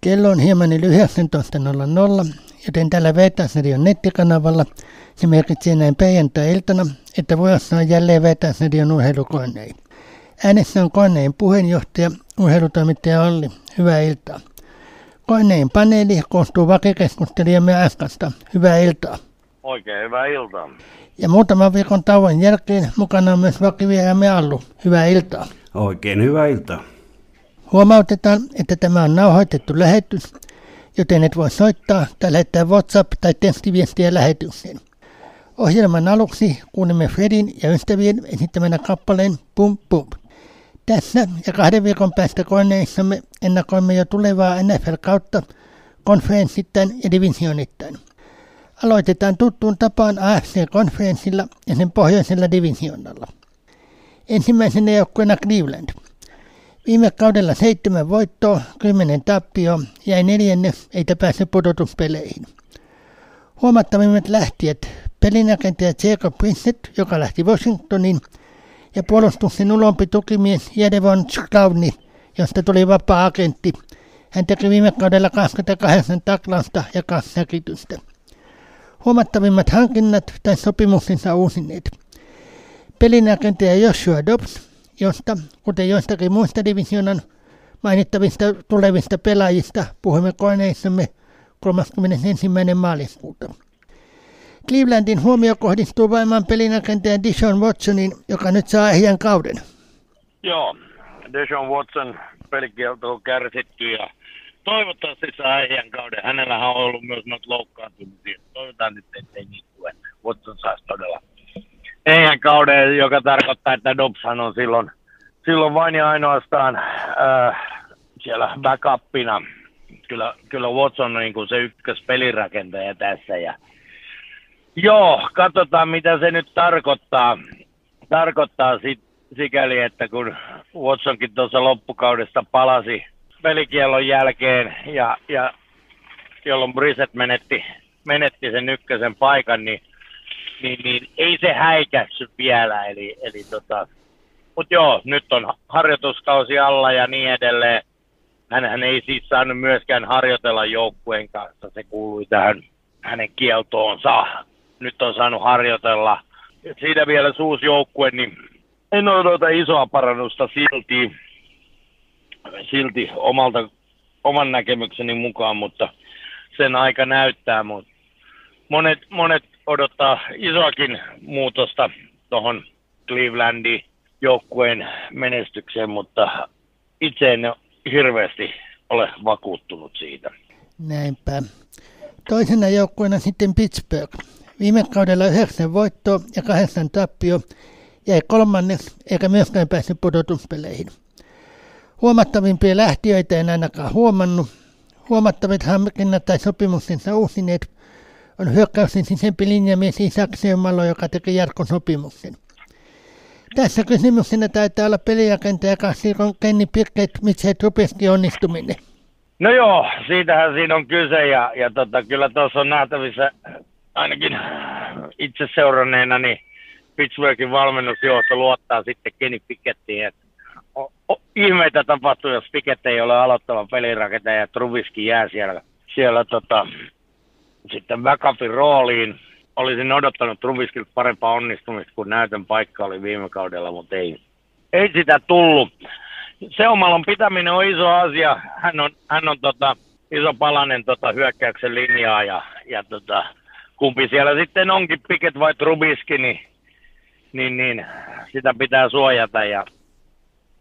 Kello on hieman yli 19.00, joten tällä Veetaisradion nettikanavalla se merkitsee näin perjantai-iltana, että vuorossa on jälleen Veetaisradion urheilukonei. Äänessä on koneen puheenjohtaja, urheilutoimittaja Olli. Hyvää iltaa. Koneen paneeli koostuu vakikeskustelijamme Askasta. Hyvää iltaa. Oikein hyvää iltaa. Ja muutaman viikon tauon jälkeen mukana on myös vakivieraamme Allu. Hyvää iltaa. Oikein hyvää iltaa. Huomautetaan, että tämä on nauhoitettu lähetys, joten et voi soittaa tai lähettää WhatsApp- tai tekstiviestiä lähetykseen. Ohjelman aluksi kuulemme Fredin ja ystävien esittämänä kappaleen Pum Pum. Tässä ja kahden viikon päästä koneissamme ennakoimme jo tulevaa NFL-kautta konferenssittain ja divisionittain. Aloitetaan tuttuun tapaan AFC-konferenssilla ja sen pohjoisella divisionalla. Ensimmäisenä joukkueena Cleveland. Viime kaudella seitsemän voittoa, kymmenen tappio, jäi neljänne, eikä pääse pudotuspeleihin. Huomattavimmat lähtijät pelinäkentäjä Jacob Brissett, joka lähti Washingtoniin, ja puolustuksen ulompi tukimies Jedevon Sklavni, josta tuli vapaa-agentti. Hän teki viime kaudella 28 taklausta ja kaksi säkitystä. Huomattavimmat hankinnat tai sopimuksensa uusineet. Pelinäkentäjä Joshua Dobbs, josta, kuten joistakin muista divisionan mainittavista tulevista pelaajista, puhumme koneissamme 31. maaliskuuta. Clevelandin huomio kohdistuu vaimaan pelinäkentäjän Dishon Watsonin, joka nyt saa ehjän kauden. Joo, Deshaun Watson pelikielto on kärsitty ja toivottavasti saa ehjän kauden. Hänellähän on ollut myös noita loukkaantumisia. Toivotaan nyt, ettei niitä tule. Watson saisi todella ehjän kauden, joka tarkoittaa, että Dobson on silloin, silloin vain ja ainoastaan äh, siellä backupina. Kyllä, kyllä Watson on niin kuin se ykköspelirakentaja tässä ja Joo, katsotaan mitä se nyt tarkoittaa. Tarkoittaa sit, sikäli, että kun Watsonkin tuossa loppukaudesta palasi pelikiellon jälkeen ja, ja jolloin Brissett menetti, menetti sen ykkösen paikan, niin, niin, niin ei se häikäsy vielä. Eli, eli tota, mutta joo, nyt on harjoituskausi alla ja niin edelleen. Hän ei siis saanut myöskään harjoitella joukkueen kanssa, se kuului tähän hänen kieltoonsa nyt on saanut harjoitella. Siinä vielä suus joukkue, niin en odota isoa parannusta silti, silti omalta, oman näkemykseni mukaan, mutta sen aika näyttää. Mutta monet, monet odottaa isoakin muutosta tuohon Clevelandin joukkueen menestykseen, mutta itse en hirveästi ole vakuuttunut siitä. Näinpä. Toisena joukkueena sitten Pittsburgh. Viime kaudella yhdeksän voittoa ja kahdeksan tappio jäi kolmanneksi eikä myöskään päässyt pudotuspeleihin. Huomattavimpia lähtiöitä en ainakaan huomannut. Huomattavit hankinnat tai sopimuksensa uusineet on hyökkäyksen sisempi linjamies Isak Seumalo, joka teki jatkosopimuksen. Tässä kysymyksenä taitaa olla pelirakentaja kaksikon Kenny Pickett, Mitchell Trubeski onnistuminen. No joo, siitähän siinä on kyse ja, ja tota, kyllä tuossa on nähtävissä ainakin itse seuranneena, niin Pittsburghin valmennusjohto luottaa sitten Kenny Pickettiin, että o, o, ihmeitä tapahtuu, jos Pickett ei ole aloittava pelirakentaja ja Trubiski jää siellä, siellä tota, sitten backupin rooliin. Olisin odottanut Trubiskilta parempaa onnistumista, kun näytön paikka oli viime kaudella, mutta ei, ei sitä tullut. Se omalon pitäminen on iso asia. Hän on, hän on tota, iso palanen tota, hyökkäyksen linjaa ja, ja tota, kumpi siellä sitten onkin, Piket vai Trubiski, niin, niin, niin sitä pitää suojata. Ja,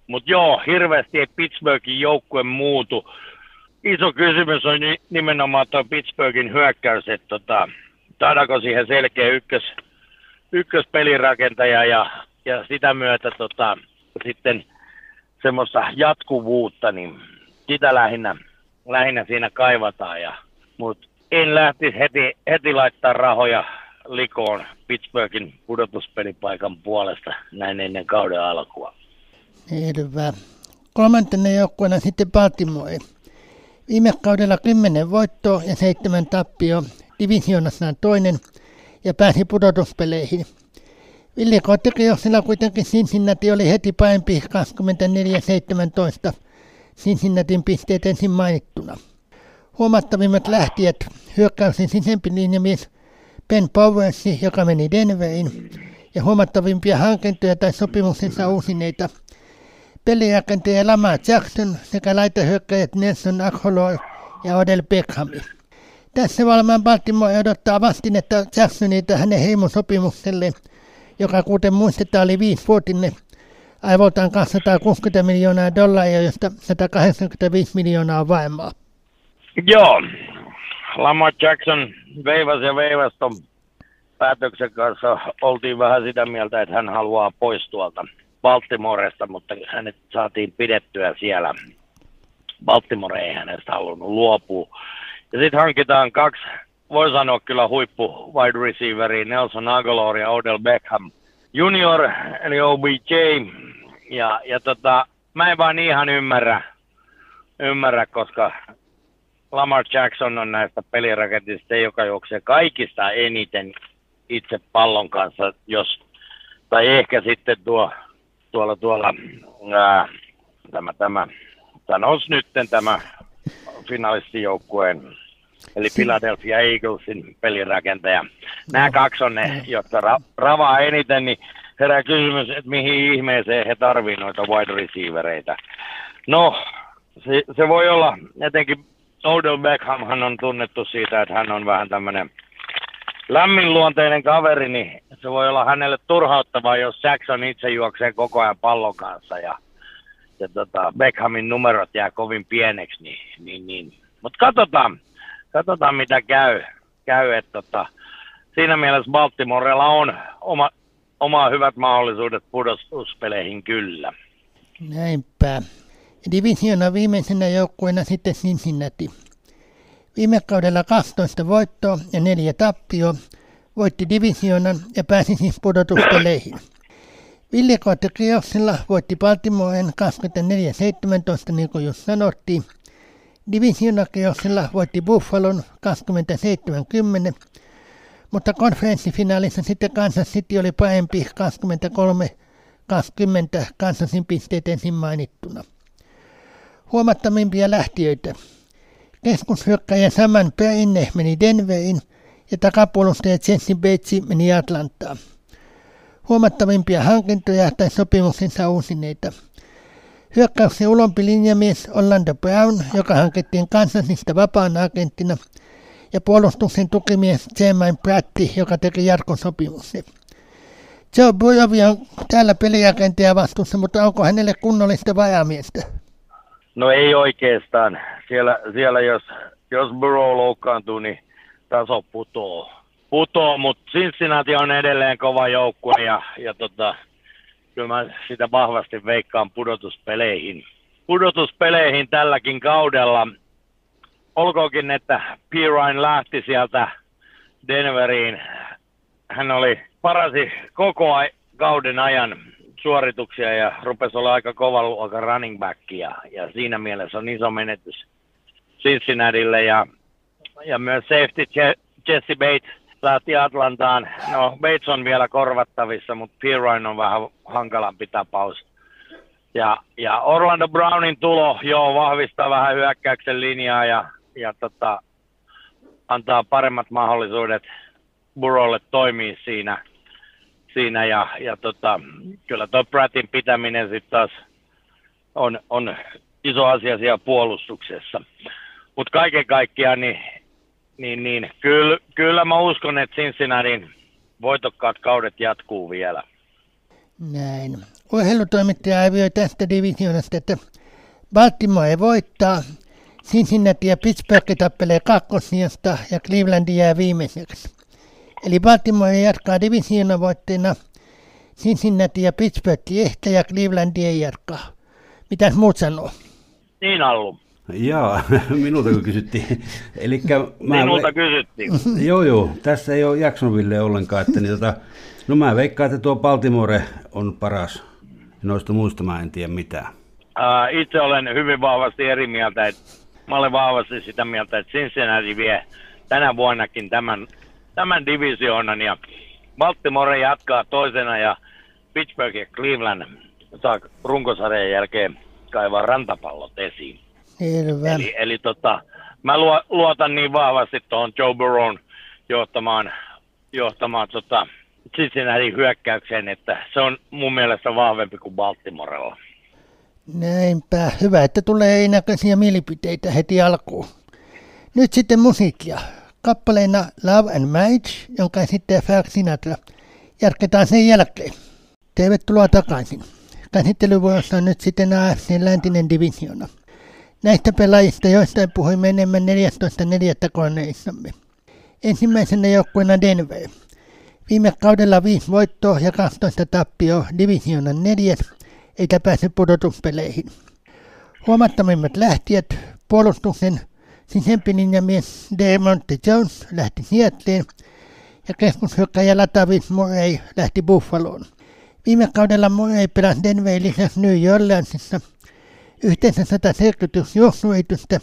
mutta joo, hirveästi ei Pittsburghin joukkue muutu. Iso kysymys on nimenomaan tuo Pittsburghin hyökkäys, että tota, saadaanko siihen selkeä ykkös, ykköspelirakentaja ja, ja sitä myötä tota, sitten semmoista jatkuvuutta, niin sitä lähinnä, lähinnä siinä kaivataan. Ja, mutta en lähtisi heti, heti laittaa rahoja likoon Pittsburghin pudotuspelipaikan puolesta näin ennen kauden alkua. Hyvä. Kolmantena joukkueena sitten Baltimore. Viime kaudella 10 voittoa ja 7 tappio, divisionassaan toinen ja pääsi pudotuspeleihin. Ville Kotikioksella kuitenkin Cincinnati oli heti parempi 24-17 Cincinnatin pisteet ensin mainittuna. Huomattavimmat lähtijät hyökkäyksen sisempi linjamies Ben Powersi, joka meni Denveriin, ja huomattavimpia hankintoja tai sopimuksensa uusineita pelirakentaja Lama Jackson sekä laitahyökkäjät Nelson Aguilar ja Odell Beckham. Tässä valmaan Baltimore odottaa vastinetta Jacksonilta hänen heimosopimukselle, joka kuten muistetaan oli viisivuotinen aivoltaan 260 miljoonaa dollaria, josta 185 miljoonaa vaimaa. Joo, Lamar Jackson veivas ja veivas päätöksen kanssa. Oltiin vähän sitä mieltä, että hän haluaa pois tuolta Baltimoresta, mutta hänet saatiin pidettyä siellä. Baltimore ei hänestä halunnut luopua. Ja sitten hankitaan kaksi, voi sanoa kyllä huippu wide receiveri, Nelson Aguilar ja Odell Beckham Junior, eli OBJ. Ja, ja tota, mä en vaan ihan ymmärrä, ymmärrä, koska Lamar Jackson on näistä peliraketista joka juoksee kaikista eniten itse pallon kanssa, jos, tai ehkä sitten tuo, tuolla, tuolla, ää, tämä, tämä, sanois nytten tämä finalistijoukkueen, eli Philadelphia Eaglesin pelirakentaja. Nämä kaksi on ne, jotka ra- ravaa eniten, niin herää kysymys, että mihin ihmeeseen he tarvii noita wide receivereitä. No, se, se voi olla etenkin Odell Beckham on tunnettu siitä, että hän on vähän tämmöinen lämminluonteinen kaveri, niin se voi olla hänelle turhauttavaa, jos Jackson itse juoksee koko ajan pallon kanssa ja, ja tota, Beckhamin numerot jää kovin pieneksi. Niin, niin, niin. Mutta katsotaan, katsotaan mitä käy. käy että tota, siinä mielessä Baltimorella on oma, oma hyvät mahdollisuudet pudotuspeleihin kyllä. Näinpä. Divisiona viimeisenä joukkueena sitten Cincinnati. Viime kaudella 12 voittoa ja neljä tappio voitti divisionan ja pääsi siis pudotuspeleihin. Villikootekioksilla voitti Baltimoren 24-17, niin kuin just sanottiin. Divisionakioksilla voitti Buffalon 27-10, mutta konferenssifinaalissa sitten Kansas City oli parempi 23-20 Kansasin pisteet ensin mainittuna huomattavimpia lähtiöitä. Keskushyökkäjä Saman Perinne meni Denveriin ja takapuolustaja Jesse Bates meni Atlantaan. Huomattavimpia hankintoja tai sopimuksensa uusineita. Hyökkäyksen ulompi linjamies Orlando Brown, joka hankittiin Kansasista vapaan agenttina, ja puolustuksen tukimies Jermaine Pratti, joka teki jatkosopimuksen. Joe Burrow on täällä peliagenttia vastuussa, mutta onko hänelle kunnollista vajamiestä? No ei oikeastaan. Siellä, siellä jos, jos Burrow loukkaantuu, niin taso putoo. Putoo, mutta Cincinnati on edelleen kova joukkue ja, ja tota, kyllä mä sitä vahvasti veikkaan pudotuspeleihin. Pudotuspeleihin tälläkin kaudella. Olkoonkin, että P. Ryan lähti sieltä Denveriin. Hän oli parasi koko kauden ajan suorituksia ja rupesi olla aika kova luokan running back ja, ja siinä mielessä on iso menetys Cincinnatille ja, ja myös safety Jesse Bates lähti Atlantaan. No Bates on vielä korvattavissa, mutta Pirine on vähän hankalampi tapaus. Ja, ja Orlando Brownin tulo, joo, vahvistaa vähän hyökkäyksen linjaa ja, ja tota, antaa paremmat mahdollisuudet Burrolle toimia siinä siinä ja, ja tota, kyllä tuo Prattin pitäminen sitten taas on, on iso asia siellä puolustuksessa. Mutta kaiken kaikkiaan niin, niin, niin kyllä, kyllä mä uskon, että Cincinnatin voitokkaat kaudet jatkuu vielä. Näin. Urheilutoimittaja arvioi tästä divisioonasta, että Baltimore voittaa, Cincinnati ja Pittsburgh tappelee kakkosijasta ja Cleveland jää viimeiseksi. Eli Baltimore jatkaa divisioonan Cincinnati ja Pittsburgh ehtä ja Cleveland ei jatkaa. Mitäs muut sanoo? Niin Allu. Joo, minulta kun kysyttiin. Elikkä mä minulta ve... kysyttiin. joo, joo. Tässä ei ole Jacksonville ollenkaan. Että niin, tota, no mä veikkaan, että tuo Baltimore on paras. Noista muista mä en tiedä mitään. Uh, itse olen hyvin vahvasti eri mieltä. Että mä olen vahvasti sitä mieltä, että Cincinnati vie tänä vuonnakin tämän tämän divisioonan ja Baltimore jatkaa toisena ja Pittsburgh ja Cleveland saa runkosarjan jälkeen kaivaa rantapallot esiin. Selvä. Eli, eli tota, mä luotan niin vahvasti tuohon Joe Burrown johtamaan, johtamaan tota, Cincinnati hyökkäykseen, että se on mun mielestä vahvempi kuin Baltimorella. Näinpä. Hyvä, että tulee erinäköisiä mielipiteitä heti alkuun. Nyt sitten musiikkia. Kappaleena Love and Marriage, jonka esittää Frank Sinatra. Jatketaan sen jälkeen. Tervetuloa takaisin. Käsittelyvuorossa on nyt sitten AFC läntinen divisiona. Näistä pelaajista joistain puhuimme enemmän 14.4. koneissamme. Ensimmäisenä joukkueena Denver. Viime kaudella 5 voittoa ja 12 tappio divisionan neljäs, eikä pääse pudotuspeleihin. Huomattavimmat lähtijät puolustuksen sisäpilinjamies Demonte Jones lähti Seattleen ja keskushyökkäjä Latavis Murray lähti Buffaloon. Viime kaudella Murray pelasi Denverin lisäksi New Orleansissa yhteensä 170 juoksuitystä,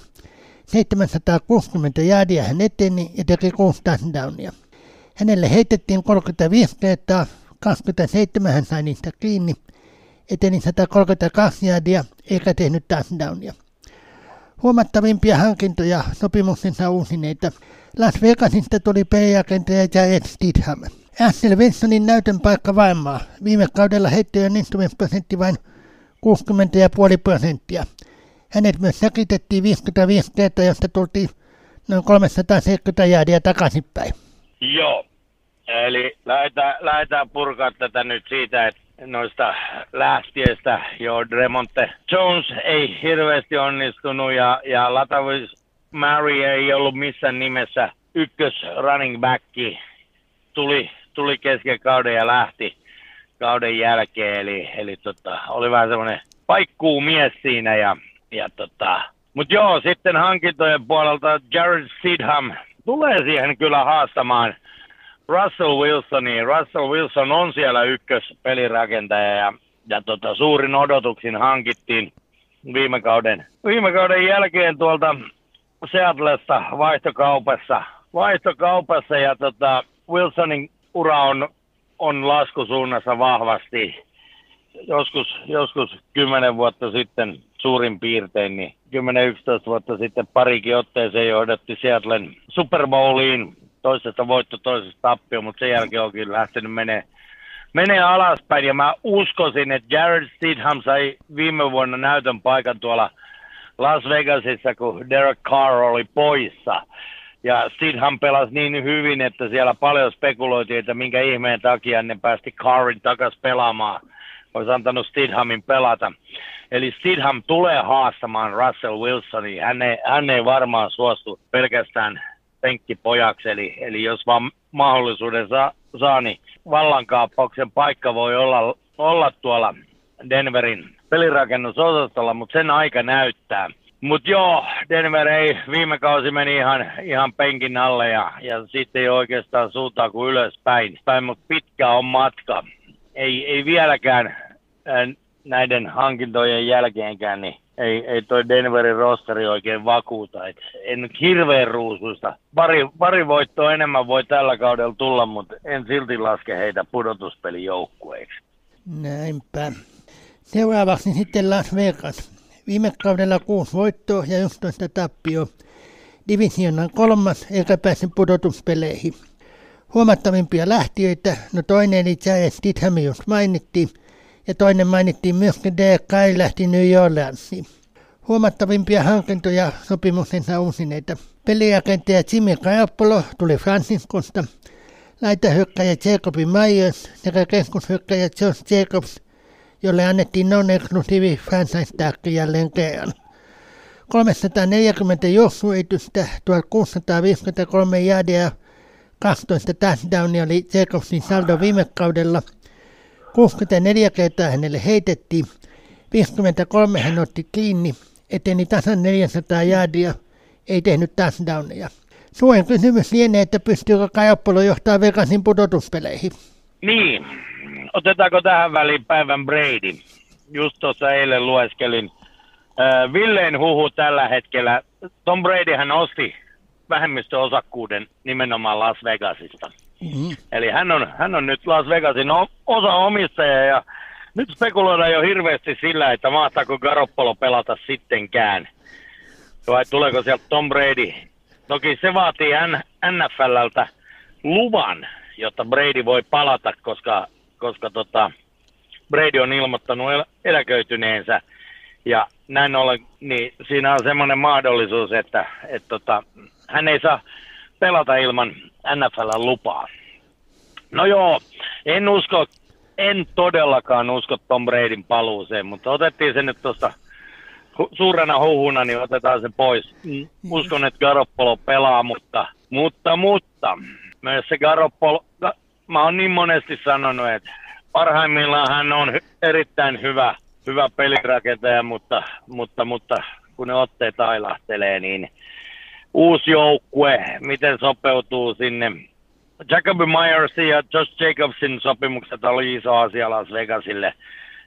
760 jaadia hän eteni ja teki 6 touchdownia. Hänelle heitettiin 35 kertaa, 27 hän sai niistä kiinni, eteni 132 jaadia eikä tehnyt touchdownia. Huomattavimpia hankintoja sopimuksensa uusineita Las Vegasista tuli pelirakentaja Jared Stidham. Axel Wilsonin näytön paikka varmaa. Viime kaudella heittojen onnistumisprosentti vain 60,5 prosenttia. Hänet myös säkitettiin 55 kertaa, josta tultiin noin 370 jäädiä takaisinpäin. Joo, eli lähdetään, lähdetään purkaa tätä nyt siitä, että noista lähtiöistä jo Remonte Jones ei hirveästi onnistunut ja, ja Latavis Mary ei ollut missään nimessä ykkös running backi. Tuli, tuli kesken kauden ja lähti kauden jälkeen, eli, eli tota, oli vähän semmoinen paikkuu mies siinä ja, ja tota, mutta joo, sitten hankintojen puolelta Jared Sidham tulee siihen kyllä haastamaan Russell Wilsoni. Russell Wilson on siellä ykkös pelirakentaja ja, ja tota, suurin odotuksin hankittiin viime kauden, viime kauden jälkeen tuolta Seatlesta vaihtokaupassa, vaihtokaupassa ja tota, Wilsonin ura on, on laskusuunnassa vahvasti. Joskus, joskus 10 vuotta sitten suurin piirtein, niin 10-11 vuotta sitten parikin otteeseen johdatti Seattlen Super Bowliin toisesta voitto, toisesta tappio, mutta sen jälkeen onkin lähtenyt menee, menee alaspäin. Ja mä uskoisin, että Jared Stidham sai viime vuonna näytön paikan tuolla Las Vegasissa, kun Derek Carr oli poissa. Ja Stidham pelasi niin hyvin, että siellä paljon spekuloitiin, että minkä ihmeen takia ne päästi Carrin takas pelaamaan. Olisi antanut Stidhamin pelata. Eli Stidham tulee haastamaan Russell Wilsonia. Hän ei, hän ei varmaan suostu pelkästään penkkipojaksi, eli, eli jos vaan mahdollisuuden saa, saa niin vallankaappauksen paikka voi olla, olla tuolla Denverin pelirakennusosastolla, mutta sen aika näyttää. Mutta joo, Denver ei, viime kausi meni ihan, ihan penkin alle ja, ja sitten ei oikeastaan suuntaa kuin ylöspäin. Päin, mutta pitkä on matka. Ei, ei vieläkään näiden hankintojen jälkeenkään, niin ei, ei toi Denverin rosteri oikein vakuuta. Et en hirveän ruusuista. Pari, pari voittoa enemmän voi tällä kaudella tulla, mutta en silti laske heitä pudotuspelijoukkueiksi. Näinpä. Seuraavaksi sitten Las Vegas. Viime kaudella kuusi voittoa ja 11 tappio. Divisionan kolmas eikä pääse pudotuspeleihin. Huomattavimpia lähtiöitä, no toinen Jared Stidham, jos mainittiin – ja toinen mainittiin myöskin D. Kai lähti New Orleansiin. Huomattavimpia hankintoja sopimuksensa uusineita. Peliagentaja Jimmy Garoppolo tuli Franciscosta, laitahyökkäjä Jacobi Myers sekä keskushyökkäjä Josh Jacobs, jolle annettiin non-exclusive franchise tag jälleen kerran. 340 juoksuitystä, 1653 jäädiä 12 touchdownia oli Jacobsin saldo viime kaudella – 64 kertaa hänelle heitettiin, 53 hän otti kiinni, eteni tasan 400 jaadia, ei tehnyt touchdowneja. Suen kysymys lienee, että pystyykö Kajappolo johtaa Vegasin pudotuspeleihin. Niin, otetaanko tähän väliin päivän Brady? Just tuossa eilen lueskelin. Äh, Villeen huhu tällä hetkellä. Tom Brady hän osti vähemmistöosakkuuden nimenomaan Las Vegasista. Mm-hmm. Eli hän on, hän on nyt Las Vegasin osa omistaja ja nyt spekuloidaan jo hirveästi sillä, että mahtaako Garoppolo pelata sittenkään. vai tuleeko sieltä Tom Brady. Toki se vaatii NFLltä luvan, jotta Brady voi palata, koska, koska tota, Brady on ilmoittanut el- eläköityneensä. Ja näin ollen, niin siinä on semmoinen mahdollisuus, että, että tota, hän ei saa pelata ilman NFL lupaa. No joo, en usko, en todellakaan usko Tom Bradyn paluuseen, mutta otettiin se nyt tuosta suurena huhuna, niin otetaan se pois. Uskon, että Garoppolo pelaa, mutta, mutta, mutta, myös se Garoppolo, mä oon niin monesti sanonut, että parhaimmillaan hän on hy- erittäin hyvä, hyvä pelirakentaja, mutta, mutta, mutta kun ne otteet ailahtelee, niin uusi joukkue, miten sopeutuu sinne. Jacoby Myersin ja Josh Jacobsin sopimukset oli iso asia Las Vegasille.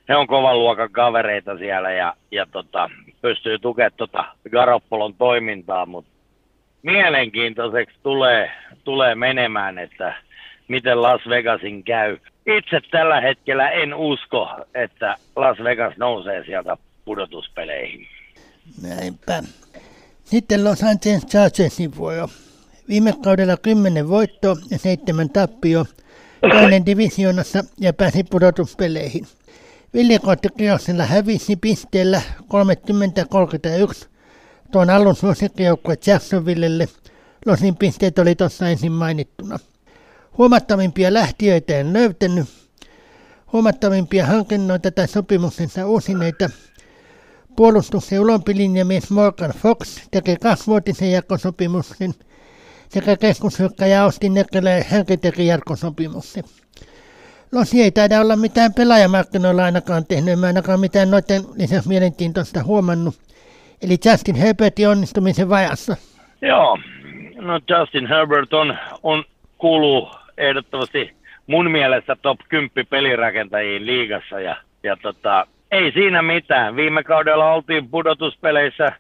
He on kovan luokan kavereita siellä ja, ja tota, pystyy tukemaan tota Garoppolon toimintaa, mutta mielenkiintoiseksi tulee, tulee menemään, että miten Las Vegasin käy. Itse tällä hetkellä en usko, että Las Vegas nousee sieltä pudotuspeleihin. Näinpä. Sitten Los Angeles Chargersin vuoro. Viime kaudella 10 voittoa ja 7 tappio toinen divisioonassa ja pääsi pudotuspeleihin. Villikootikierroksella hävisi pisteellä 30-31 tuon alun suosikkijoukkue Jacksonvillelle. Losin pisteet oli tuossa ensin mainittuna. Huomattavimpia lähtiöitä en löytänyt. Huomattavimpia hankinnoita tai sopimuksensa uusineita puolustuksen ulompilinjamies Morgan Fox teki kaksivuotisen jatkosopimuksen sekä keskushyökkäjä Austin Neckelä hänkin teki jatkosopimuksen. Losi ei taida olla mitään pelaajamarkkinoilla ainakaan tehnyt, en mä ainakaan mitään noiden lisäksi mielenkiintoista huomannut. Eli Justin Herbertin onnistumisen vajassa. Joo, no Justin Herbert on, on kuuluu ehdottomasti mun mielestä top 10 pelirakentajien liigassa ja, ja tota, ei siinä mitään. Viime kaudella oltiin pudotuspeleissä,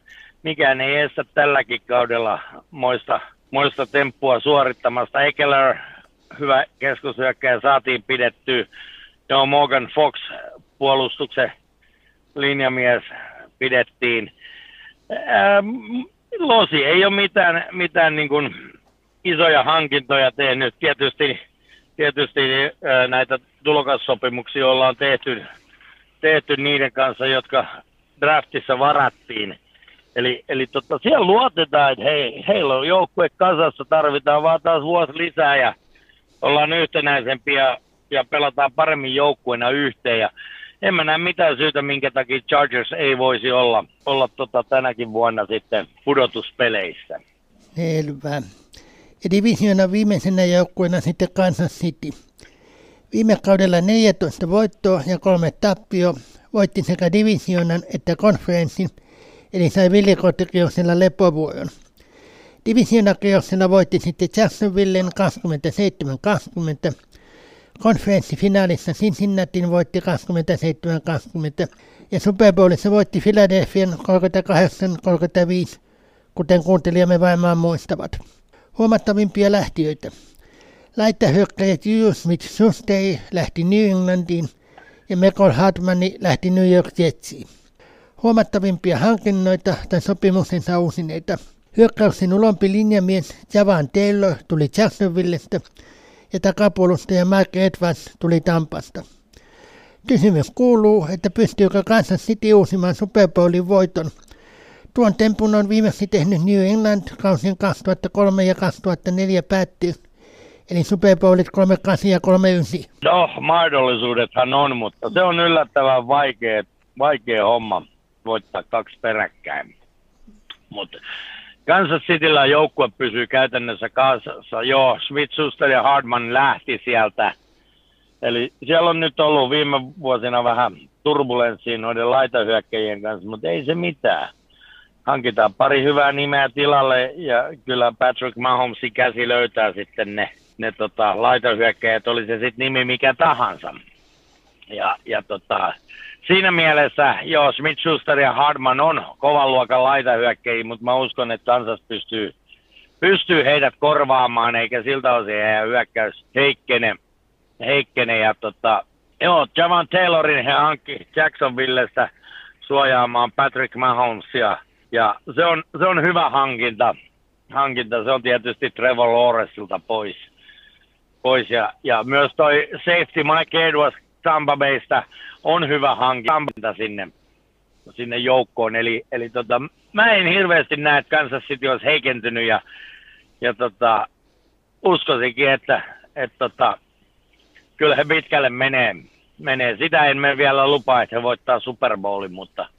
mikään ei estä tälläkin kaudella moista, moista temppua suorittamasta. Ekeler, hyvä keskushyökkäjä, saatiin pidettyä. Joo, Morgan Fox, puolustuksen linjamies, pidettiin. Ää, Losi ei ole mitään, mitään niin kuin isoja hankintoja tehnyt. Tietysti, tietysti ää, näitä tulokassopimuksia ollaan tehty, tehty niiden kanssa, jotka draftissa varattiin. Eli, eli tota, siellä luotetaan, että hei, heillä on joukkue kasassa, tarvitaan vaan taas vuosi lisää ja ollaan yhtenäisempiä ja pelataan paremmin joukkueena yhteen. Ja en mä näe mitään syytä, minkä takia Chargers ei voisi olla, olla tota tänäkin vuonna sitten pudotuspeleissä. Selvä. Ja divisioona viimeisenä joukkueena sitten Kansas City. Viime kaudella 14 voittoa ja kolme tappio voitti sekä divisioonan että konferenssin, eli sai villikottikierroksella lepovuoron. Divisioonakierroksella voitti sitten Jacksonvillen 27-20, konferenssifinaalissa Cincinnatin voitti 27-20 ja Super Bowlissa voitti Philadelphian 38-35, kuten kuuntelijamme varmaan muistavat. Huomattavimpia lähtiöitä. Laittahyökkäjät Julius Smith-Schuster lähti New Englandiin ja Michael Hartmani lähti New York Jetsiin. Huomattavimpia hankinnoita tai sopimuksensa uusineita. Hyökkäyksen ulompi linjamies Javan Taylor tuli Jacksonvillesta ja takapuolustaja Mike Edwards tuli Tampasta. Kysymys kuuluu, että pystyykö Kansas City uusimaan Super Bowlin voiton. Tuon tempun on viimeksi tehnyt New England kausien 2003 ja 2004 päättyy, eli Super Bowlit 38 ja 39. No, mahdollisuudethan on, mutta se on yllättävän vaikea, vaikea homma voittaa kaksi peräkkäin. Mutta Kansas Cityllä joukkue pysyy käytännössä kasassa. Joo, Smith, ja Hardman lähti sieltä. Eli siellä on nyt ollut viime vuosina vähän turbulenssia noiden laitahyökkäjien kanssa, mutta ei se mitään. Hankitaan pari hyvää nimeä tilalle ja kyllä Patrick Mahomesin käsi löytää sitten ne, ne tota, laitahyökkäjät, oli se sitten nimi mikä tahansa. Ja, ja tota, siinä mielessä, joo, Smith Schuster ja Hardman on kovan luokan laitahyökkäjiä, mutta mä uskon, että Kansas pystyy, pystyy heidät korvaamaan, eikä siltä osin heidän hyökkäys heikkene. heikkene ja tota, joo, Javan Taylorin he hankki Jacksonvillestä suojaamaan Patrick Mahomesia Ja se on, se on hyvä hankinta. hankinta. Se on tietysti Trevor Lawrenceilta pois. Pois. Ja, ja myös toi safety Mike Edwards Tampa Baystä on hyvä hankinta sinne, sinne joukkoon. Eli, eli tota, mä en hirveästi näe, että Kansas City olisi heikentynyt ja, ja tota, uskoisinkin, että, että tota, kyllä he pitkälle menee. menee. Sitä en me vielä lupaa, että he voittaa Super Bowlin, mutta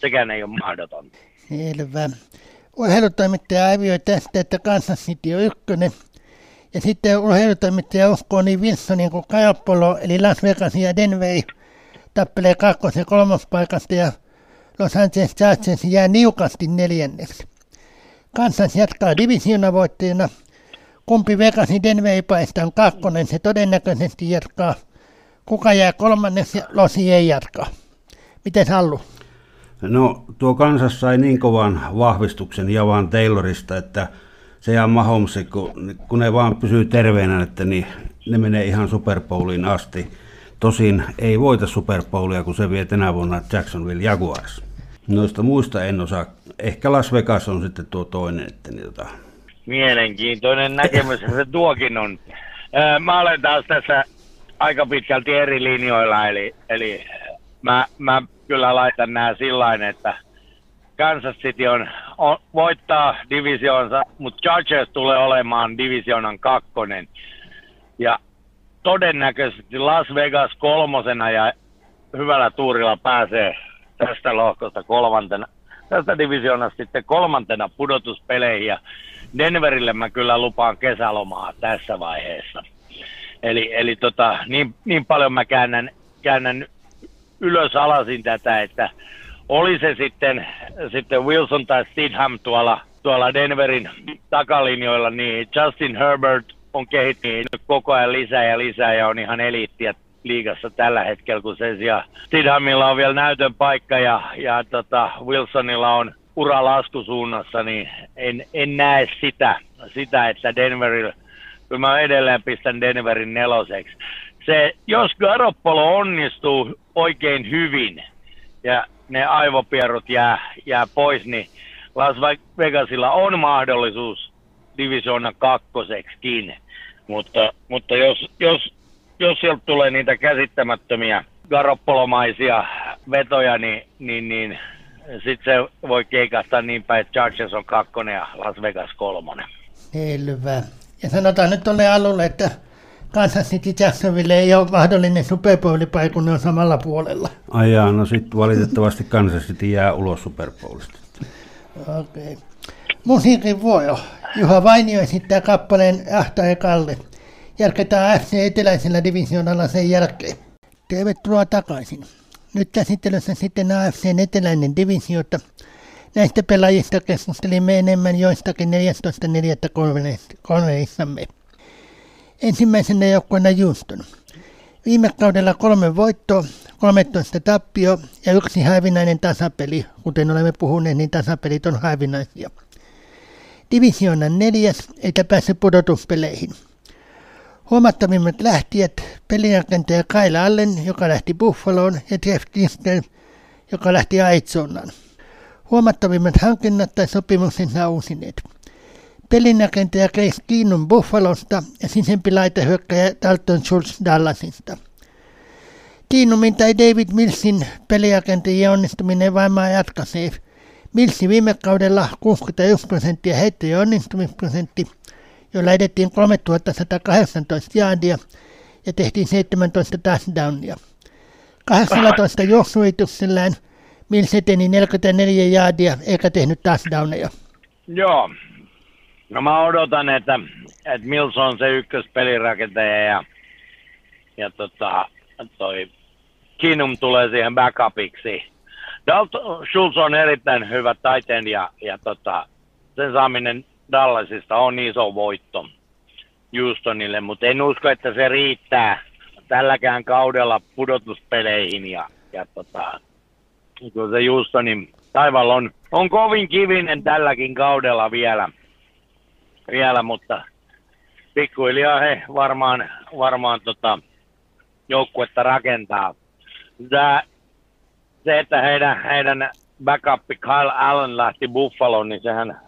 sekään ei ole mahdotonta. Selvä. Urheilutoimittaja arvioi tästä, että Kansas City on ykkönen. Ja sitten urheilutoimittaja uskoo niin Wilsonin kuin Garoppolo, eli Las Vegas ja Denver tappelee kakkos- ja kolmospaikasta ja Los Angeles Chargers jää niukasti neljänneksi. Kansas jatkaa divisioonavoittajana. Kumpi Vegasin Denveri paista on kakkonen, se todennäköisesti jatkaa. Kuka jää kolmanneksi ja Losi ei jatka. Miten Hallu? No tuo kansas sai niin kovan vahvistuksen Javan Taylorista, että se jää Mahomes, kun, kun ne vaan pysyy terveenä, että niin ne menee ihan Super Bowliin asti. Tosin ei voita Super Bowlia, kun se vie tänä vuonna Jacksonville Jaguars. Noista muista en osaa. Ehkä Las Vegas on sitten tuo toinen. Että niin, tota... Mielenkiintoinen näkemys se tuokin on. Mä olen taas tässä aika pitkälti eri linjoilla, eli, eli mä, mä kyllä laitan nämä sillä että Kansas City on, on, voittaa divisionsa, mutta Chargers tulee olemaan divisionan kakkonen. Ja todennäköisesti Las Vegas kolmosena ja hyvällä tuurilla pääsee tästä lohkosta kolmantena, tästä divisioonasta sitten kolmantena pudotuspeleihin. Ja Denverille mä kyllä lupaan kesälomaa tässä vaiheessa. Eli, eli tota, niin, niin, paljon mä käännän, käännän ylös alasin tätä, että oli se sitten, sitten Wilson tai Stidham tuolla, tuolla Denverin takalinjoilla, niin Justin Herbert on kehittynyt koko ajan lisää ja lisää ja on ihan eliittiä liigassa tällä hetkellä, kun sen sijaan Stidhamilla on vielä näytön paikka ja, ja tota, Wilsonilla on ura laskusuunnassa, niin en, en näe sitä, sitä, että Denverillä, kyllä mä edelleen pistän Denverin neloseksi. Se, jos Garoppolo onnistuu oikein hyvin ja ne aivopierrot jää, jää pois, niin Las Vegasilla on mahdollisuus divisioonan kakkoseksikin. Mutta, mutta jos, jos, jos sieltä tulee niitä käsittämättömiä garoppolomaisia vetoja, niin, niin, niin sitten se voi keikahtaa niin päin, että Chargers on kakkonen ja Las Vegas kolmonen. Selvä. Ja sanotaan nyt tuonne alulle, että Kansas City Jacksonville ei ole mahdollinen Super kun ne on samalla puolella. Ai jaa, no sitten valitettavasti Kansas City jää ulos Super Bowlista. Okei. Okay. Musiikin vuoro. Juha Vainio esittää kappaleen Ahta ja Kalle. Jatketaan FC Eteläisellä divisionalla sen jälkeen. Tervetuloa takaisin. Nyt käsittelyssä sitten AFCn eteläinen divisiota. Näistä pelaajista keskustelimme enemmän joistakin 14.4. konverissamme. Ensimmäisenä joukkueena Houston. Viime kaudella kolme voittoa, 13 tappio ja yksi harvinainen tasapeli. Kuten olemme puhuneet, niin tasapelit on harvinaisia. Divisioonan neljäs eikä päässyt pudotuspeleihin. Huomattavimmat lähtijät pelirakentaja Kyle Allen, joka lähti Buffaloon, ja Jeff Distel, joka lähti Arizonaan. Huomattavimmat hankinnat tai sopimuksen uusineet. Pelinrakentaja Grace Keenum Buffalosta ja sisempi laitehyökkäjä Dalton Schultz Dallasista. Keenumin tai David Millsin pelirakentajien onnistuminen varmaan jatkasee. Millsi viime kaudella 61 prosenttia heittojen onnistumisprosentti, jolla edettiin 3118 jaadia ja tehtiin 17 touchdownia. 18 juoksuituksellään Mills eteni 44 jaadia eikä tehnyt touchdowneja. Joo, No mä odotan, että, että Mills on se ykköspelirakentaja ja, ja tota, toi Kinum tulee siihen backupiksi. Dalton Schultz on erittäin hyvä taiteen ja, ja tota, sen saaminen Dallasista on iso voitto Houstonille, mutta en usko, että se riittää tälläkään kaudella pudotuspeleihin ja, ja tota, se Houstonin taival on, on kovin kivinen tälläkin kaudella vielä – vielä, mutta pikkuhiljaa he varmaan, varmaan tota, joukkuetta rakentaa. Tää, se, että heidän, heidän backup Kyle Allen lähti Buffaloon, niin sehän,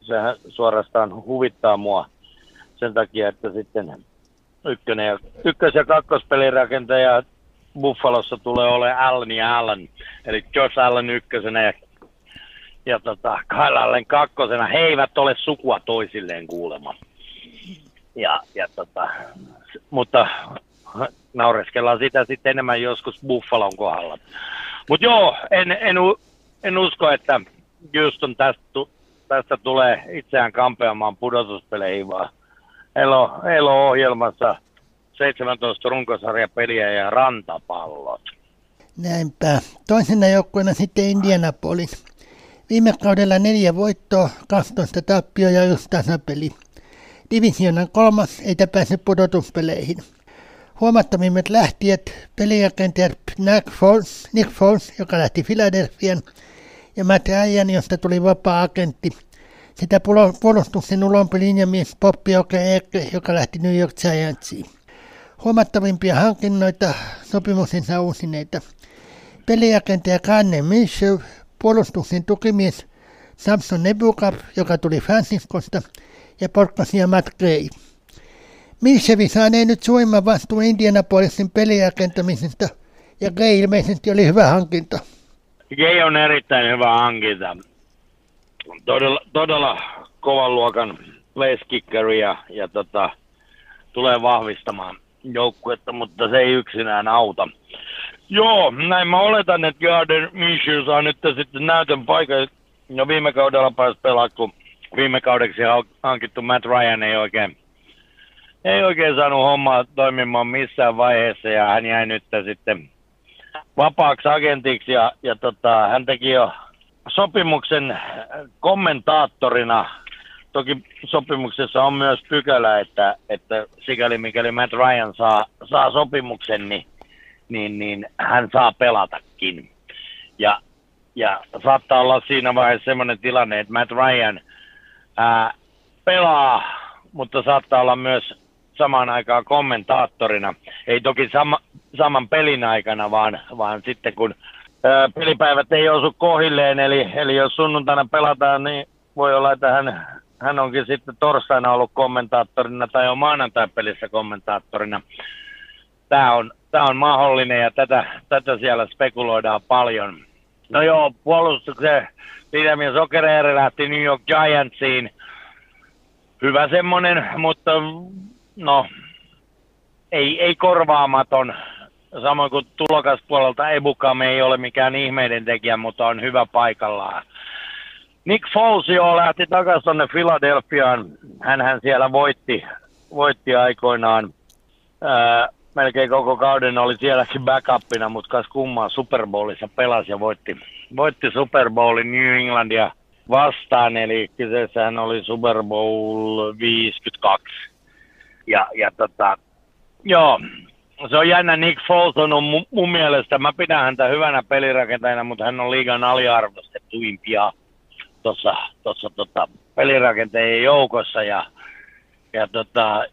sehän suorastaan huvittaa mua sen takia, että sitten ykkönen ja, ykkös- ja kakkospelirakentaja Buffalossa tulee olemaan Allen ja Allen, eli Josh Allen ykkösenä ja, ja tota, Kyle Allen kakkosena. He eivät ole sukua toisilleen kuulemma. Ja, ja tota, mutta naureskellaan sitä sitten enemmän joskus Buffalon kohdalla. Mutta joo, en, en, en, usko, että Houston tästä, tästä tulee itseään kampeamaan pudotuspeleihin, vaan heillä on, heillä on ohjelmassa 17 runkosarjapeliä ja rantapallot. Näinpä. Toisena joukkueena sitten Indianapolis. Viime kaudella neljä voittoa, 12 tappio ja yksi tasapeli. Divisionan kolmas eikä pääse pudotuspeleihin. Huomattavimmat lähtijät pelirakentaja Nick Foles, Nick Foles, joka lähti Philadelphian, ja Matt Ryan, josta tuli vapaa-agentti, sitä puolustuksen ulompi linjamies Poppi Oke joka lähti New York Giantsiin. Huomattavimpia hankinnoita sopimuksensa uusineita. Pelirakentaja Kanne Minshew, puolustuksen tukimies Samson Nebukap, joka tuli Franciscosta, ja porkkasia Matt Gray. Minshevi saanee nyt suimman vastuun Indianapolisin pelirakentamisesta, ja Gray ilmeisesti oli hyvä hankinta. Gay on erittäin hyvä hankinta. Todella, todella kovan luokan place ja, ja tota, tulee vahvistamaan joukkuetta, mutta se ei yksinään auta. Joo, näin mä oletan, että Garden Minshew saa nyt sitten näytön paikan. No viime kaudella pääsi pelaa, kun viime kaudeksi hankittu Matt Ryan ei oikein, ei oikein saanut hommaa toimimaan missään vaiheessa ja hän jäi nyt sitten vapaaksi agentiksi ja, ja tota, hän teki jo sopimuksen kommentaattorina. Toki sopimuksessa on myös pykälä, että, että sikäli mikäli Matt Ryan saa, saa sopimuksen, niin, niin, niin hän saa pelatakin. Ja, ja saattaa olla siinä vaiheessa sellainen tilanne, että Matt Ryan ää, pelaa, mutta saattaa olla myös samaan aikaan kommentaattorina. Ei toki sama, saman pelin aikana, vaan, vaan sitten kun ää, pelipäivät ei osu kohilleen, eli, eli jos sunnuntaina pelataan, niin voi olla, että hän, hän onkin sitten torstaina ollut kommentaattorina tai on maanantai-pelissä kommentaattorina. Tämä on, tämä on mahdollinen ja tätä, tätä siellä spekuloidaan paljon. No joo, puolustuksen Lidamies Sokereeri lähti New York Giantsiin. Hyvä semmonen, mutta no, ei, ei korvaamaton. Samoin kuin tulokaspuolelta Ebukam ei ole mikään ihmeiden tekijä, mutta on hyvä paikallaan. Nick Foles jo lähti takaisin tuonne Philadelphiaan. Hänhän siellä voitti, voitti aikoinaan. Melkein koko kauden oli sielläkin backupina, mutta kas kummaa Super Bowlissa pelasi ja voitti, voitti Super Bowlin New Englandia vastaan, eli kyseessähän oli Super Bowl 52. Ja, ja tota, joo, se on jännä, Nick Foles on mun, mun mielestä, mä pidän häntä hyvänä pelirakentajana, mutta hän on liigan aliarvostettuimpia tuossa tota, pelirakentajien joukossa. Ja, ja tota,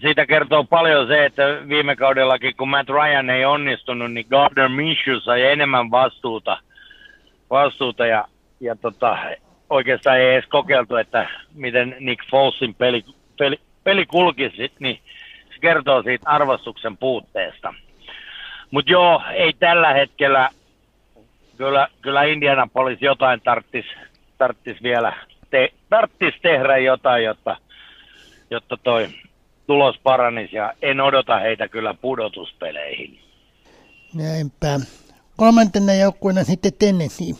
siitä kertoo paljon se, että viime kaudellakin kun Matt Ryan ei onnistunut, niin Gardner Minshew sai enemmän vastuuta, vastuuta ja, ja tota, oikeastaan ei edes kokeiltu, että miten Nick Folesin peli, peli, peli kulkisi, niin se kertoo siitä arvostuksen puutteesta. Mutta joo, ei tällä hetkellä, kyllä, kyllä Indianapolis jotain tarttis, tarttis vielä, te, tarttis tehdä jotain, jotta, jotta toi tulos paranisi ja en odota heitä kyllä pudotuspeleihin. Näinpä. Kolmantena joukkueena sitten Tennessee.